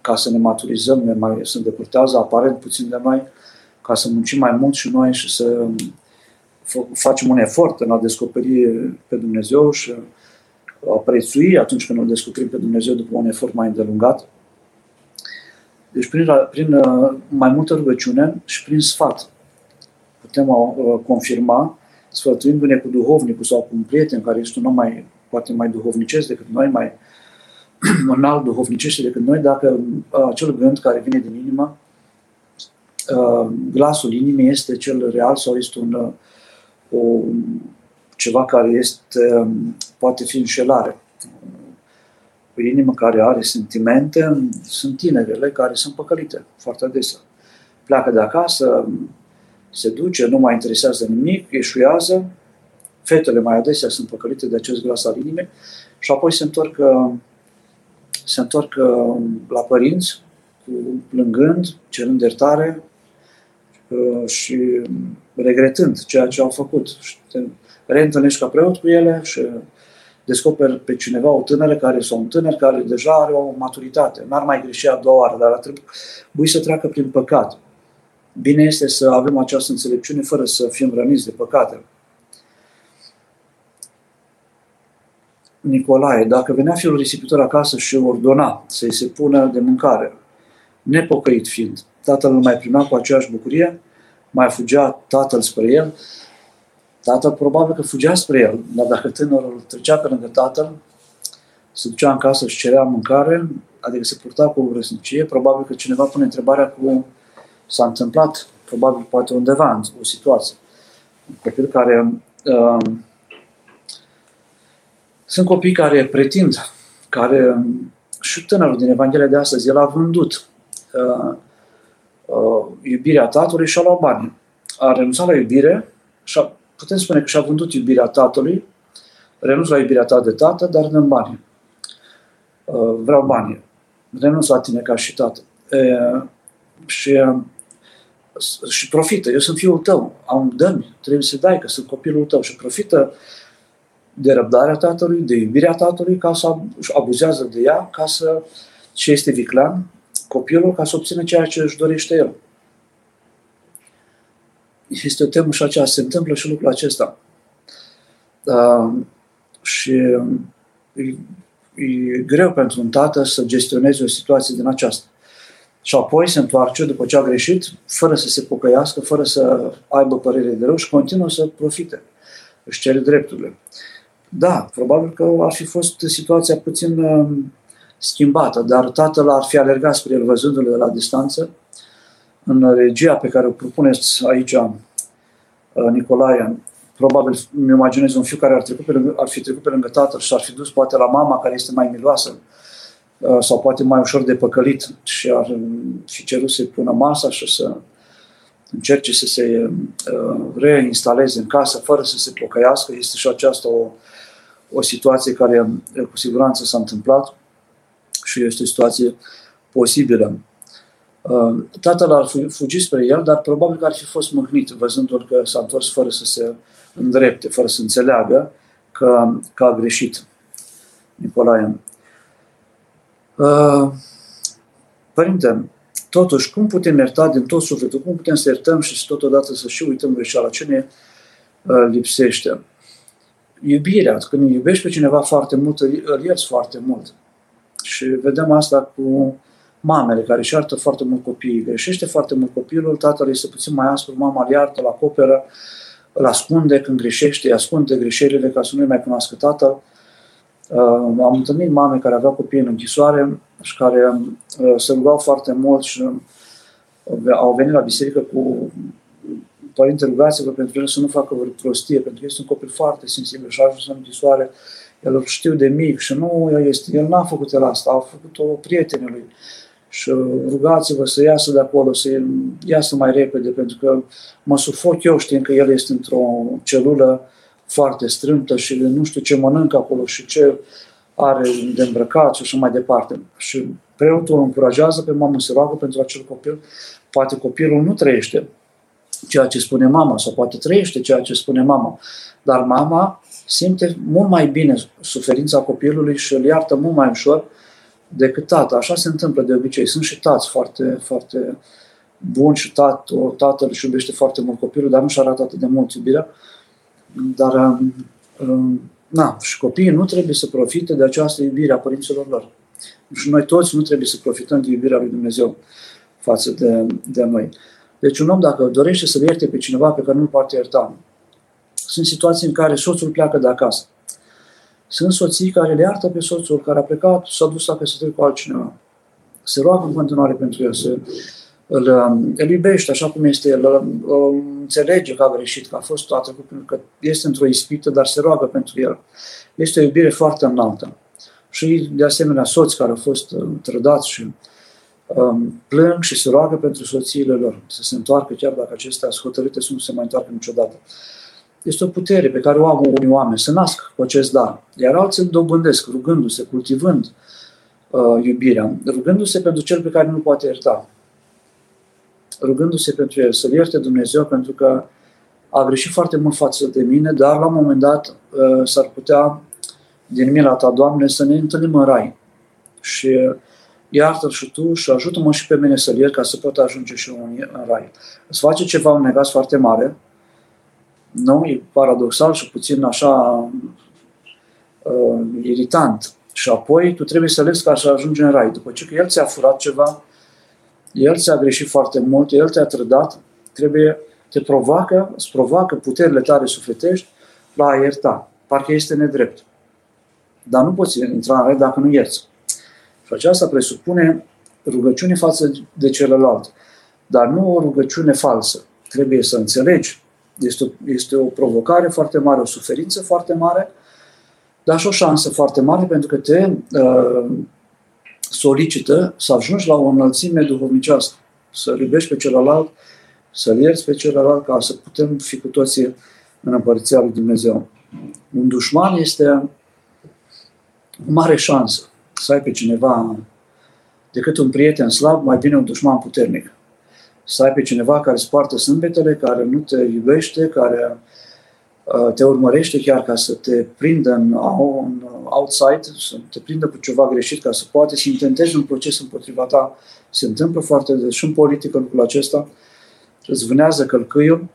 ca să ne maturizăm, ne mai se îndepărtează aparent puțin de noi, ca să muncim mai mult și noi și să facem un efort în a descoperi pe Dumnezeu și a prețui atunci când îl descoperim pe Dumnezeu după un efort mai îndelungat. Deci prin, prin uh, mai multă rugăciune și prin sfat putem uh, confirma, sfătuindu-ne cu duhovnicul sau cu un prieten care este un om mai, poate mai duhovnicesc decât noi, mai înalt duhovnicește decât noi, dacă uh, acel gând care vine din inimă, glasul inimii este cel real sau este un, o, ceva care este, poate fi înșelare. o inimă care are sentimente, sunt tinerele care sunt păcălite foarte adesea. Pleacă de acasă, se duce, nu mai interesează nimic, eșuează, fetele mai adesea sunt păcălite de acest glas al inimii și apoi se întorc, se întorc la părinți, cu, plângând, cerând iertare uh, și regretând ceea ce au făcut. Și te reîntâlnești ca preot cu ele și descoperi pe cineva, o tânără care, sau un tânăr care deja are o maturitate. N-ar mai greși a doua oară, dar ar trebui să treacă prin păcat. Bine este să avem această înțelepciune fără să fim răniți de păcate. Nicolae, dacă venea fiul risipitor acasă și ordona să-i se pună de mâncare, nepocăit fiind, tatăl îl mai prima cu aceeași bucurie, mai fugea tatăl spre el, tatăl probabil că fugea spre el, dar dacă tânărul trecea pe lângă tatăl, se ducea în casă și cerea mâncare, adică se purta cu vrăsnicie, probabil că cineva pune întrebarea cu s-a întâmplat, probabil poate undeva în o situație. Un copil care uh, sunt copii care pretind, care și tânărul din Evanghelia de astăzi, el a vândut uh, uh, iubirea tatălui și a luat bani. A renunțat la iubire și a, putem spune că și-a vândut iubirea tatălui, renunț la iubirea ta de tată, dar dăm bani. Uh, vreau bani. Renunț la tine ca și tată. Uh, și, uh, și profită. Eu sunt fiul tău. Am dă trebuie să dai, că sunt copilul tău. Și profită de răbdarea tatălui, de iubirea tatălui, ca să abuzează de ea, ca să și este viclan, copilul, ca să obțină ceea ce își dorește el. Este o temă și aceea, se întâmplă și lucrul acesta. Uh, și e, e greu pentru un tată să gestioneze o situație din aceasta. Și apoi se întoarce după ce a greșit, fără să se pocăiască, fără să aibă părere de rău și continuă să profite. Își cere drepturile. Da, probabil că ar fi fost situația puțin uh, schimbată, dar tatăl ar fi alergat spre el văzându-le de la distanță. În regia pe care o propuneți aici, uh, Nicolae, probabil îmi imaginez un fiu care ar, trecut pe lângă, ar fi trecut pe lângă tatăl și ar fi dus poate la mama care este mai miloasă uh, sau poate mai ușor de păcălit și ar fi cerut să-i pună masa și să încerce să se reinstaleze în casă fără să se pocăiască. Este și aceasta o, o situație care cu siguranță s-a întâmplat și este o situație posibilă. Uh, tatăl ar fugi spre el, dar probabil că ar fi fost mâhnit, văzându-l că s-a întors fără să se îndrepte, fără să înțeleagă că, că a greșit Nicolae. Uh, părinte, totuși, cum putem ierta din tot sufletul? Cum putem să iertăm și totodată să și uităm greșeala? Ce ne uh, lipsește? Iubirea. Când iubești pe cineva foarte mult, îl ierți foarte mult. Și vedem asta cu mamele care își iartă foarte mult copiii. Greșește foarte mult copilul, tatăl este puțin mai aspru, mama îl iartă, la acoperă, îl ascunde când greșește, îi ascunde greșelile ca să nu-i mai cunoască tatăl. Uh, am întâlnit mame care aveau copii în închisoare și care uh, se rugau foarte mult și uh, au venit la biserică cu părinte, rugați-vă pentru el să nu facă vreo prostie, pentru că este un copil foarte sensibil și a ajuns în închisoare. El îl știu de mic și nu el, este, el n-a făcut el asta, a făcut-o prietenii lui. Și rugați-vă să iasă de acolo, să iasă mai repede, pentru că mă sufoc eu știind că el este într-o celulă foarte strâmtă și nu știu ce mănâncă acolo și ce are de îmbrăcat și așa mai departe. Și preotul încurajează pe mamă să roagă pentru acel copil. Poate copilul nu trăiește ceea ce spune mama sau poate trăiește ceea ce spune mama. Dar mama simte mult mai bine suferința copilului și îl iartă mult mai ușor decât tata. Așa se întâmplă de obicei. Sunt și tați foarte, foarte buni și tat, o, tatăl își iubește foarte mult copilul, dar nu-și arată atât de mult iubirea. Dar um, um, na, și copiii nu trebuie să profite de această iubire a părinților lor. Și noi toți nu trebuie să profităm de iubirea lui Dumnezeu față de, de noi. Deci un om dacă dorește să ierte pe cineva pe care nu-l poate ierta, sunt situații în care soțul pleacă de acasă. Sunt soții care le iartă pe soțul care a plecat, s-a dus la căsătorie cu altcineva. Se roagă în continuare pentru el, să îl, îl iubește așa cum este el, îl, îl înțelege că a greșit, că a fost trecut, pentru că este într-o ispită, dar se roagă pentru el. Este o iubire foarte înaltă. Și de asemenea soți care au fost uh, trădați și um, plâng și se roagă pentru soțiile lor să se întoarcă chiar dacă acestea sunt hotărâte să nu se mai întoarcă niciodată. Este o putere pe care o au unii oameni, să nasc cu acest dar. Iar alții îl dobândesc, rugându-se, cultivând uh, iubirea, rugându-se pentru cel pe care nu poate ierta, rugându-se pentru el, să-l ierte Dumnezeu pentru că a greșit foarte mult față de mine, dar la un moment dat uh, s-ar putea, din mila ta, Doamne, să ne întâlnim în rai. Și uh, iartă-l și tu și ajută-mă și pe mine să-l iert ca să pot ajunge și eu în, în rai. Îți face ceva un negaz foarte mare, nu? E paradoxal și puțin așa uh, iritant. Și apoi tu trebuie să legi ca să ajungi în rai. După ce că el ți-a furat ceva, el ți-a greșit foarte mult, el te-a trădat, trebuie, te provoacă, îți provoacă puterile tale sufletești la a ierta. Parcă este nedrept. Dar nu poți intra în rai dacă nu ierți. Și aceasta presupune rugăciune față de celălalt. Dar nu o rugăciune falsă. Trebuie să înțelegi. Este o, este o provocare foarte mare, o suferință foarte mare, dar și o șansă foarte mare pentru că te uh, solicită să ajungi la o înălțime duhovnicească, să iubești pe celălalt, să-l ierți pe celălalt, ca să putem fi cu toții în împărăția lui Dumnezeu. Un dușman este o mare șansă să ai pe cineva decât un prieten slab, mai bine un dușman puternic. Să ai pe cineva care îți poartă sâmbetele, care nu te iubește, care uh, te urmărește chiar ca să te prindă în, în outside, să te prindă cu ceva greșit ca să poate să intentezi un proces împotriva ta. Se întâmplă foarte des și în politică lucrul acesta. Îți vânează călcâiul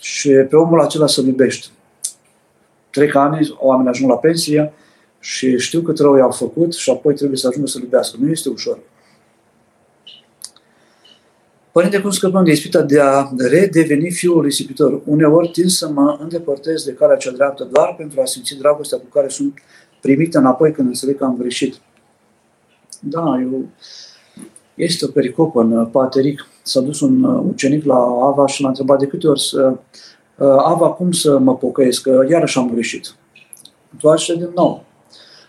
și pe omul acela să-l iubești. Trec ani, oamenii ajung la pensie și știu cât rău i-au făcut și apoi trebuie să ajungă să-l iubească. Nu este ușor. Părinte, cum scăpăm de ispita de a redeveni fiul risipitor? Uneori tind să mă îndepărtez de calea cea dreaptă doar pentru a simți dragostea cu care sunt primită înapoi când înțeleg că am greșit. Da, eu, este o pericopă în Pateric. S-a dus un ucenic la Ava și l-a întrebat de câte ori să, Ava, cum să mă pocăiesc, că iarăși am greșit. Întoarce din nou.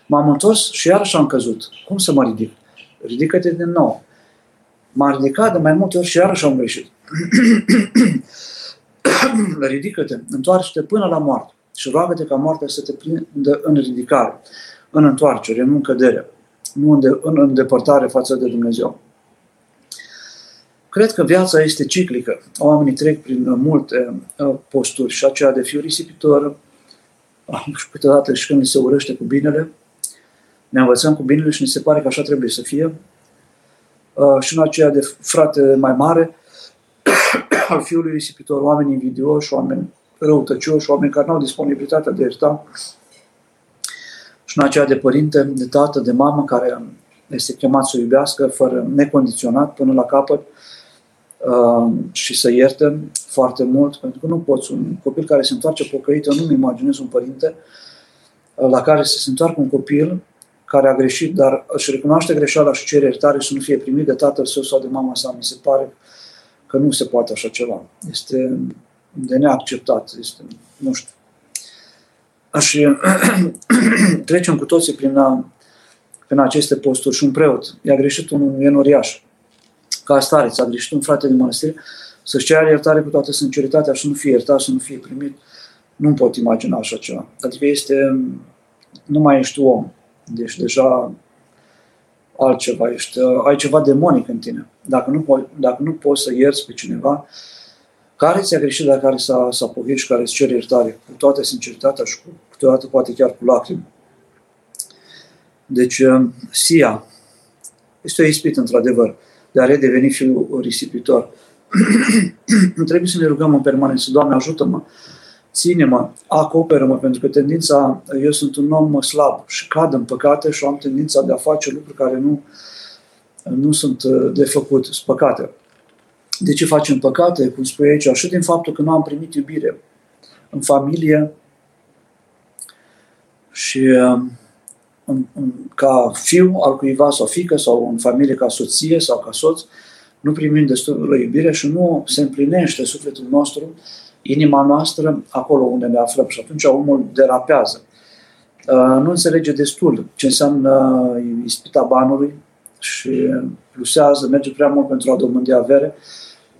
M-am întors și iarăși am căzut. Cum să mă ridic? Ridică-te din nou. M-a ridicat de mai multe ori și iarăși am greșit. Ridică-te, întoarce-te până la moarte și roagă-te ca moartea să te prindă în ridicare, în întoarcere, în cădere, nu în, de, în îndepărtare față de Dumnezeu. Cred că viața este ciclică. Oamenii trec prin multe uh, posturi și aceea de fiu risipitor, ah, și câteodată și când se urăște cu binele, ne învățăm cu binele și ne se pare că așa trebuie să fie. Uh, și în aceea de frate mai mare, al fiului risipitor, oameni invidioși, oameni răutăcioși, oameni care nu au disponibilitatea de a ierta, și în aceea de părinte, de tată, de mamă, care este chemat să o iubească fără necondiționat până la capăt uh, și să ierte foarte mult, pentru că nu poți, un copil care se întoarce pocăit, nu-mi imaginez un părinte uh, la care să se întoarcă un copil care a greșit, dar își recunoaște greșeala și cere iertare și să nu fie primit de tatăl său sau de mama sa. Mi se pare că nu se poate așa ceva. Este de neacceptat. Este, nu știu. Aș trecem cu toții prin, a, prin aceste posturi și un preot. I-a greșit un enoriaș. Ca stareț, a greșit un frate din mănăstire să-și ceară iertare cu toată sinceritatea și să nu fie iertat, să nu fie primit. Nu pot imagina așa ceva. Adică este, nu mai ești om. Deci deja altceva, ești, ai ceva demonic în tine. Dacă nu, po- dacă nu poți să ierți pe cineva, care ți-a greșit, dar care s-a, s-a pocăit și care îți cere iertare, cu toată sinceritatea și cu, câteodată poate chiar cu lacrimi. Deci, uh, Sia este o ispit, într-adevăr, de a redeveni fiul risipitor. Trebuie să ne rugăm în permanență, Doamne, ajută-mă, ține-mă, acoperă-mă, pentru că tendința, eu sunt un om slab și cad în păcate și am tendința de a face lucruri care nu, nu sunt uh, de făcut, sunt păcate. De ce facem păcate, cum spui aici? Și din faptul că nu am primit iubire în familie și um, în, în, ca fiu al cuiva sau fică sau în familie ca soție sau ca soț, nu primim destul de iubire și nu se împlinește sufletul nostru, inima noastră, acolo unde ne aflăm. Și atunci omul derapează. nu înțelege destul ce înseamnă ispita banului și plusează, merge prea mult pentru a dobândi avere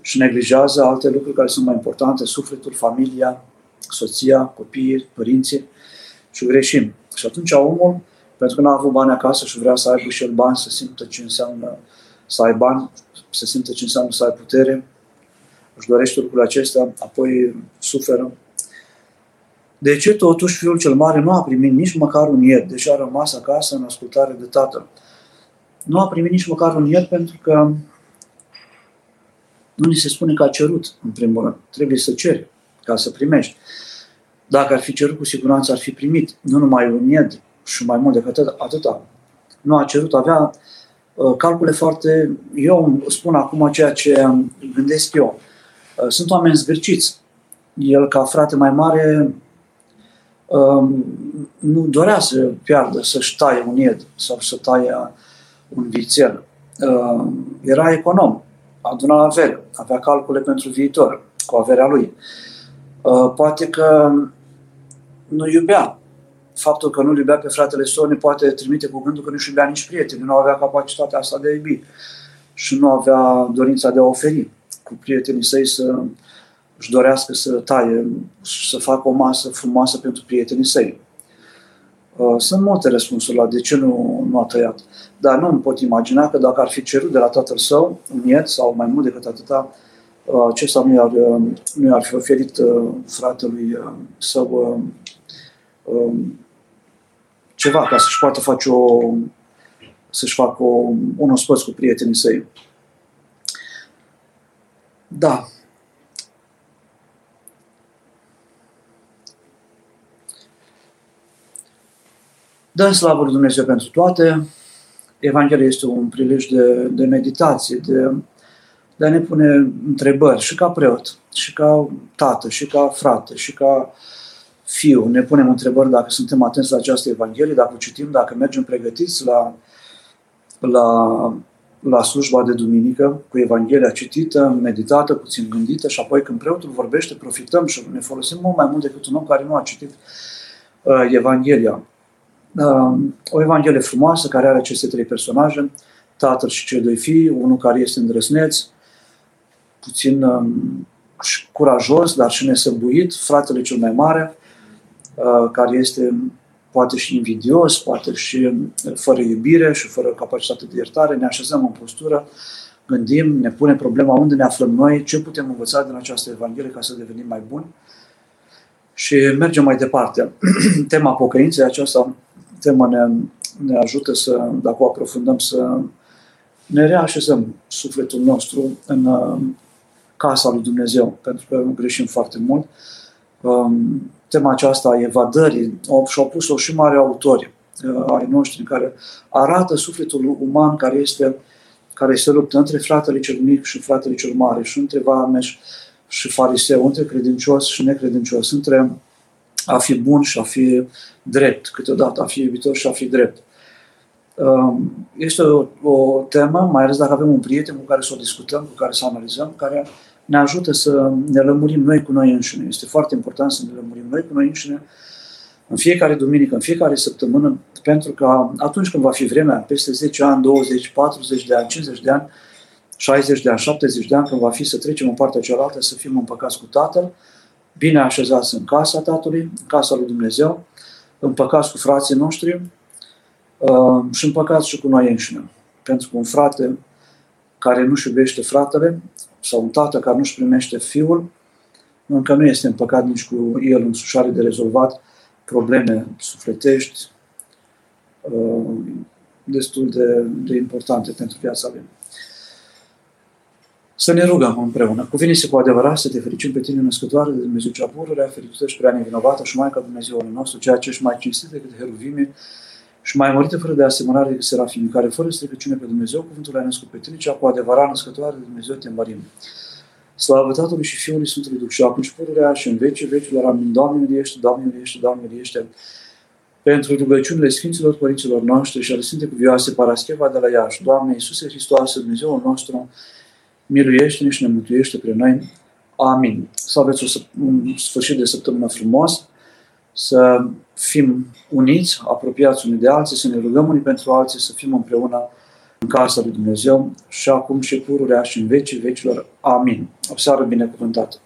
și neglijează alte lucruri care sunt mai importante, sufletul, familia, soția, copiii, părinții și greșim. Și atunci omul, pentru că nu a avut bani acasă și vrea să aibă și el bani, să simtă ce înseamnă să ai bani, să simtă ce înseamnă să ai putere, își dorește lucrurile acestea, apoi suferă. De ce totuși fiul cel mare nu a primit nici măcar un ied, deși a rămas acasă în ascultare de tatăl? Nu a primit nici măcar un ied pentru că nu ni se spune că a cerut, în primul rând. Trebuie să ceri ca să primești. Dacă ar fi cerut, cu siguranță ar fi primit. Nu numai un ied și mai mult decât atât, atâta. Nu a cerut, avea uh, calcule foarte... Eu spun acum ceea ce gândesc eu. Uh, sunt oameni zgârciți. El, ca frate mai mare, um, nu dorea să piardă, să-și taie un ied sau să taie un vițel. Uh, era econom, aduna avere, avea calcule pentru viitor, cu averea lui. Uh, poate că nu iubea. Faptul că nu iubea pe fratele său ne poate trimite cu gândul că nu-și iubea nici prieteni, nu avea capacitatea asta de a iubi și nu avea dorința de a oferi cu prietenii săi să își dorească să taie, să facă o masă frumoasă pentru prietenii săi. Uh, sunt multe răspunsuri la de ce nu, nu a tăiat. Dar nu îmi pot imagina că dacă ar fi cerut de la tatăl său un iet sau mai mult decât atâta, uh, acesta nu i-ar, uh, nu i-ar fi oferit fratelui său um, ceva ca să-și poată face o să-și facă o, un ospăț cu prietenii săi. Da, Dăm slavă lui Dumnezeu pentru toate. Evanghelia este un prilej de, de meditație, de, de a ne pune întrebări și ca preot, și ca tată, și ca frate, și ca fiu. Ne punem întrebări dacă suntem atenți la această Evanghelie, dacă o citim, dacă mergem pregătiți la, la, la slujba de duminică cu Evanghelia citită, meditată, puțin gândită și apoi când preotul vorbește, profităm și ne folosim mult mai mult decât un om care nu a citit uh, Evanghelia. Um, o Evanghelie frumoasă care are aceste trei personaje, tatăl și cei doi fii, unul care este îndrăsneț, puțin um, curajos, dar și nesăbuit, fratele cel mai mare, uh, care este poate și invidios, poate și um, fără iubire și fără capacitate de iertare, ne așezăm în postură, gândim, ne punem problema unde ne aflăm noi, ce putem învăța din această Evanghelie ca să devenim mai buni și mergem mai departe. Tema pocăinței aceasta tema ne, ne ajută să, dacă o aprofundăm, să ne reașezăm sufletul nostru în uh, casa lui Dumnezeu, pentru că greșim foarte mult. Um, tema aceasta a evadării și-au pus-o și mari autori uh, ai noștri care arată sufletul uman care este care se luptă între fratele cel mic și fratele cel mare și între vameș și fariseu, între credincios și necredincios, între a fi bun și a fi drept, câteodată a fi iubitor și a fi drept. Um, este o, o temă, mai ales dacă avem un prieten cu care să o discutăm, cu care să analizăm, care ne ajută să ne lămurim noi cu noi înșine. Este foarte important să ne lămurim noi cu noi înșine în fiecare duminică, în fiecare săptămână, pentru că atunci când va fi vremea, peste 10 ani, 20, 40 de ani, 50 de ani, 60 de ani, 70 de ani, când va fi să trecem în partea cealaltă, să fim împăcați cu Tatăl, bine așezați în casa Tatălui, în casa lui Dumnezeu, împăcați cu frații noștri uh, și împăcați și cu noi înșine. Pentru că un frate care nu-și iubește fratele sau un tată care nu-și primește fiul, încă nu este împăcat nici cu el însuși are de rezolvat probleme sufletești uh, destul de, de importante pentru viața lui. Să ne rugăm împreună. Cuvine-se cu adevărat să te fericim pe tine, născătoare de Dumnezeu cea pururea, fericită și prea nevinovată și Maica Dumnezeului nostru, ceea ce ești mai cinstit decât heruvime și mai mărită fără de asemănare decât serafimii, care fără stricăciune pe Dumnezeu, cuvântul ai născut pe tine, cea cu adevărat născătoare de Dumnezeu te mărim. Slavă Tatălui și Fiului Sfântului Duh și acum și pururea și în vecii vecilor. Amin. Doamne miliește, Doamne miliește, Doamne miliește. Pentru rugăciunile Sfinților Părinților noștri și ale Sfinte Cuvioase Parascheva de la Iași, Doamne Iisuse Hristoase, Dumnezeul nostru, miluiește-ne și ne mântuiește pe noi. Amin. Să aveți o, un sfârșit de săptămână frumos, să fim uniți, apropiați unii de alții, să ne rugăm unii pentru alții, să fim împreună în casa lui Dumnezeu și acum și pururea și în vecii vecilor. Amin. O seară binecuvântată!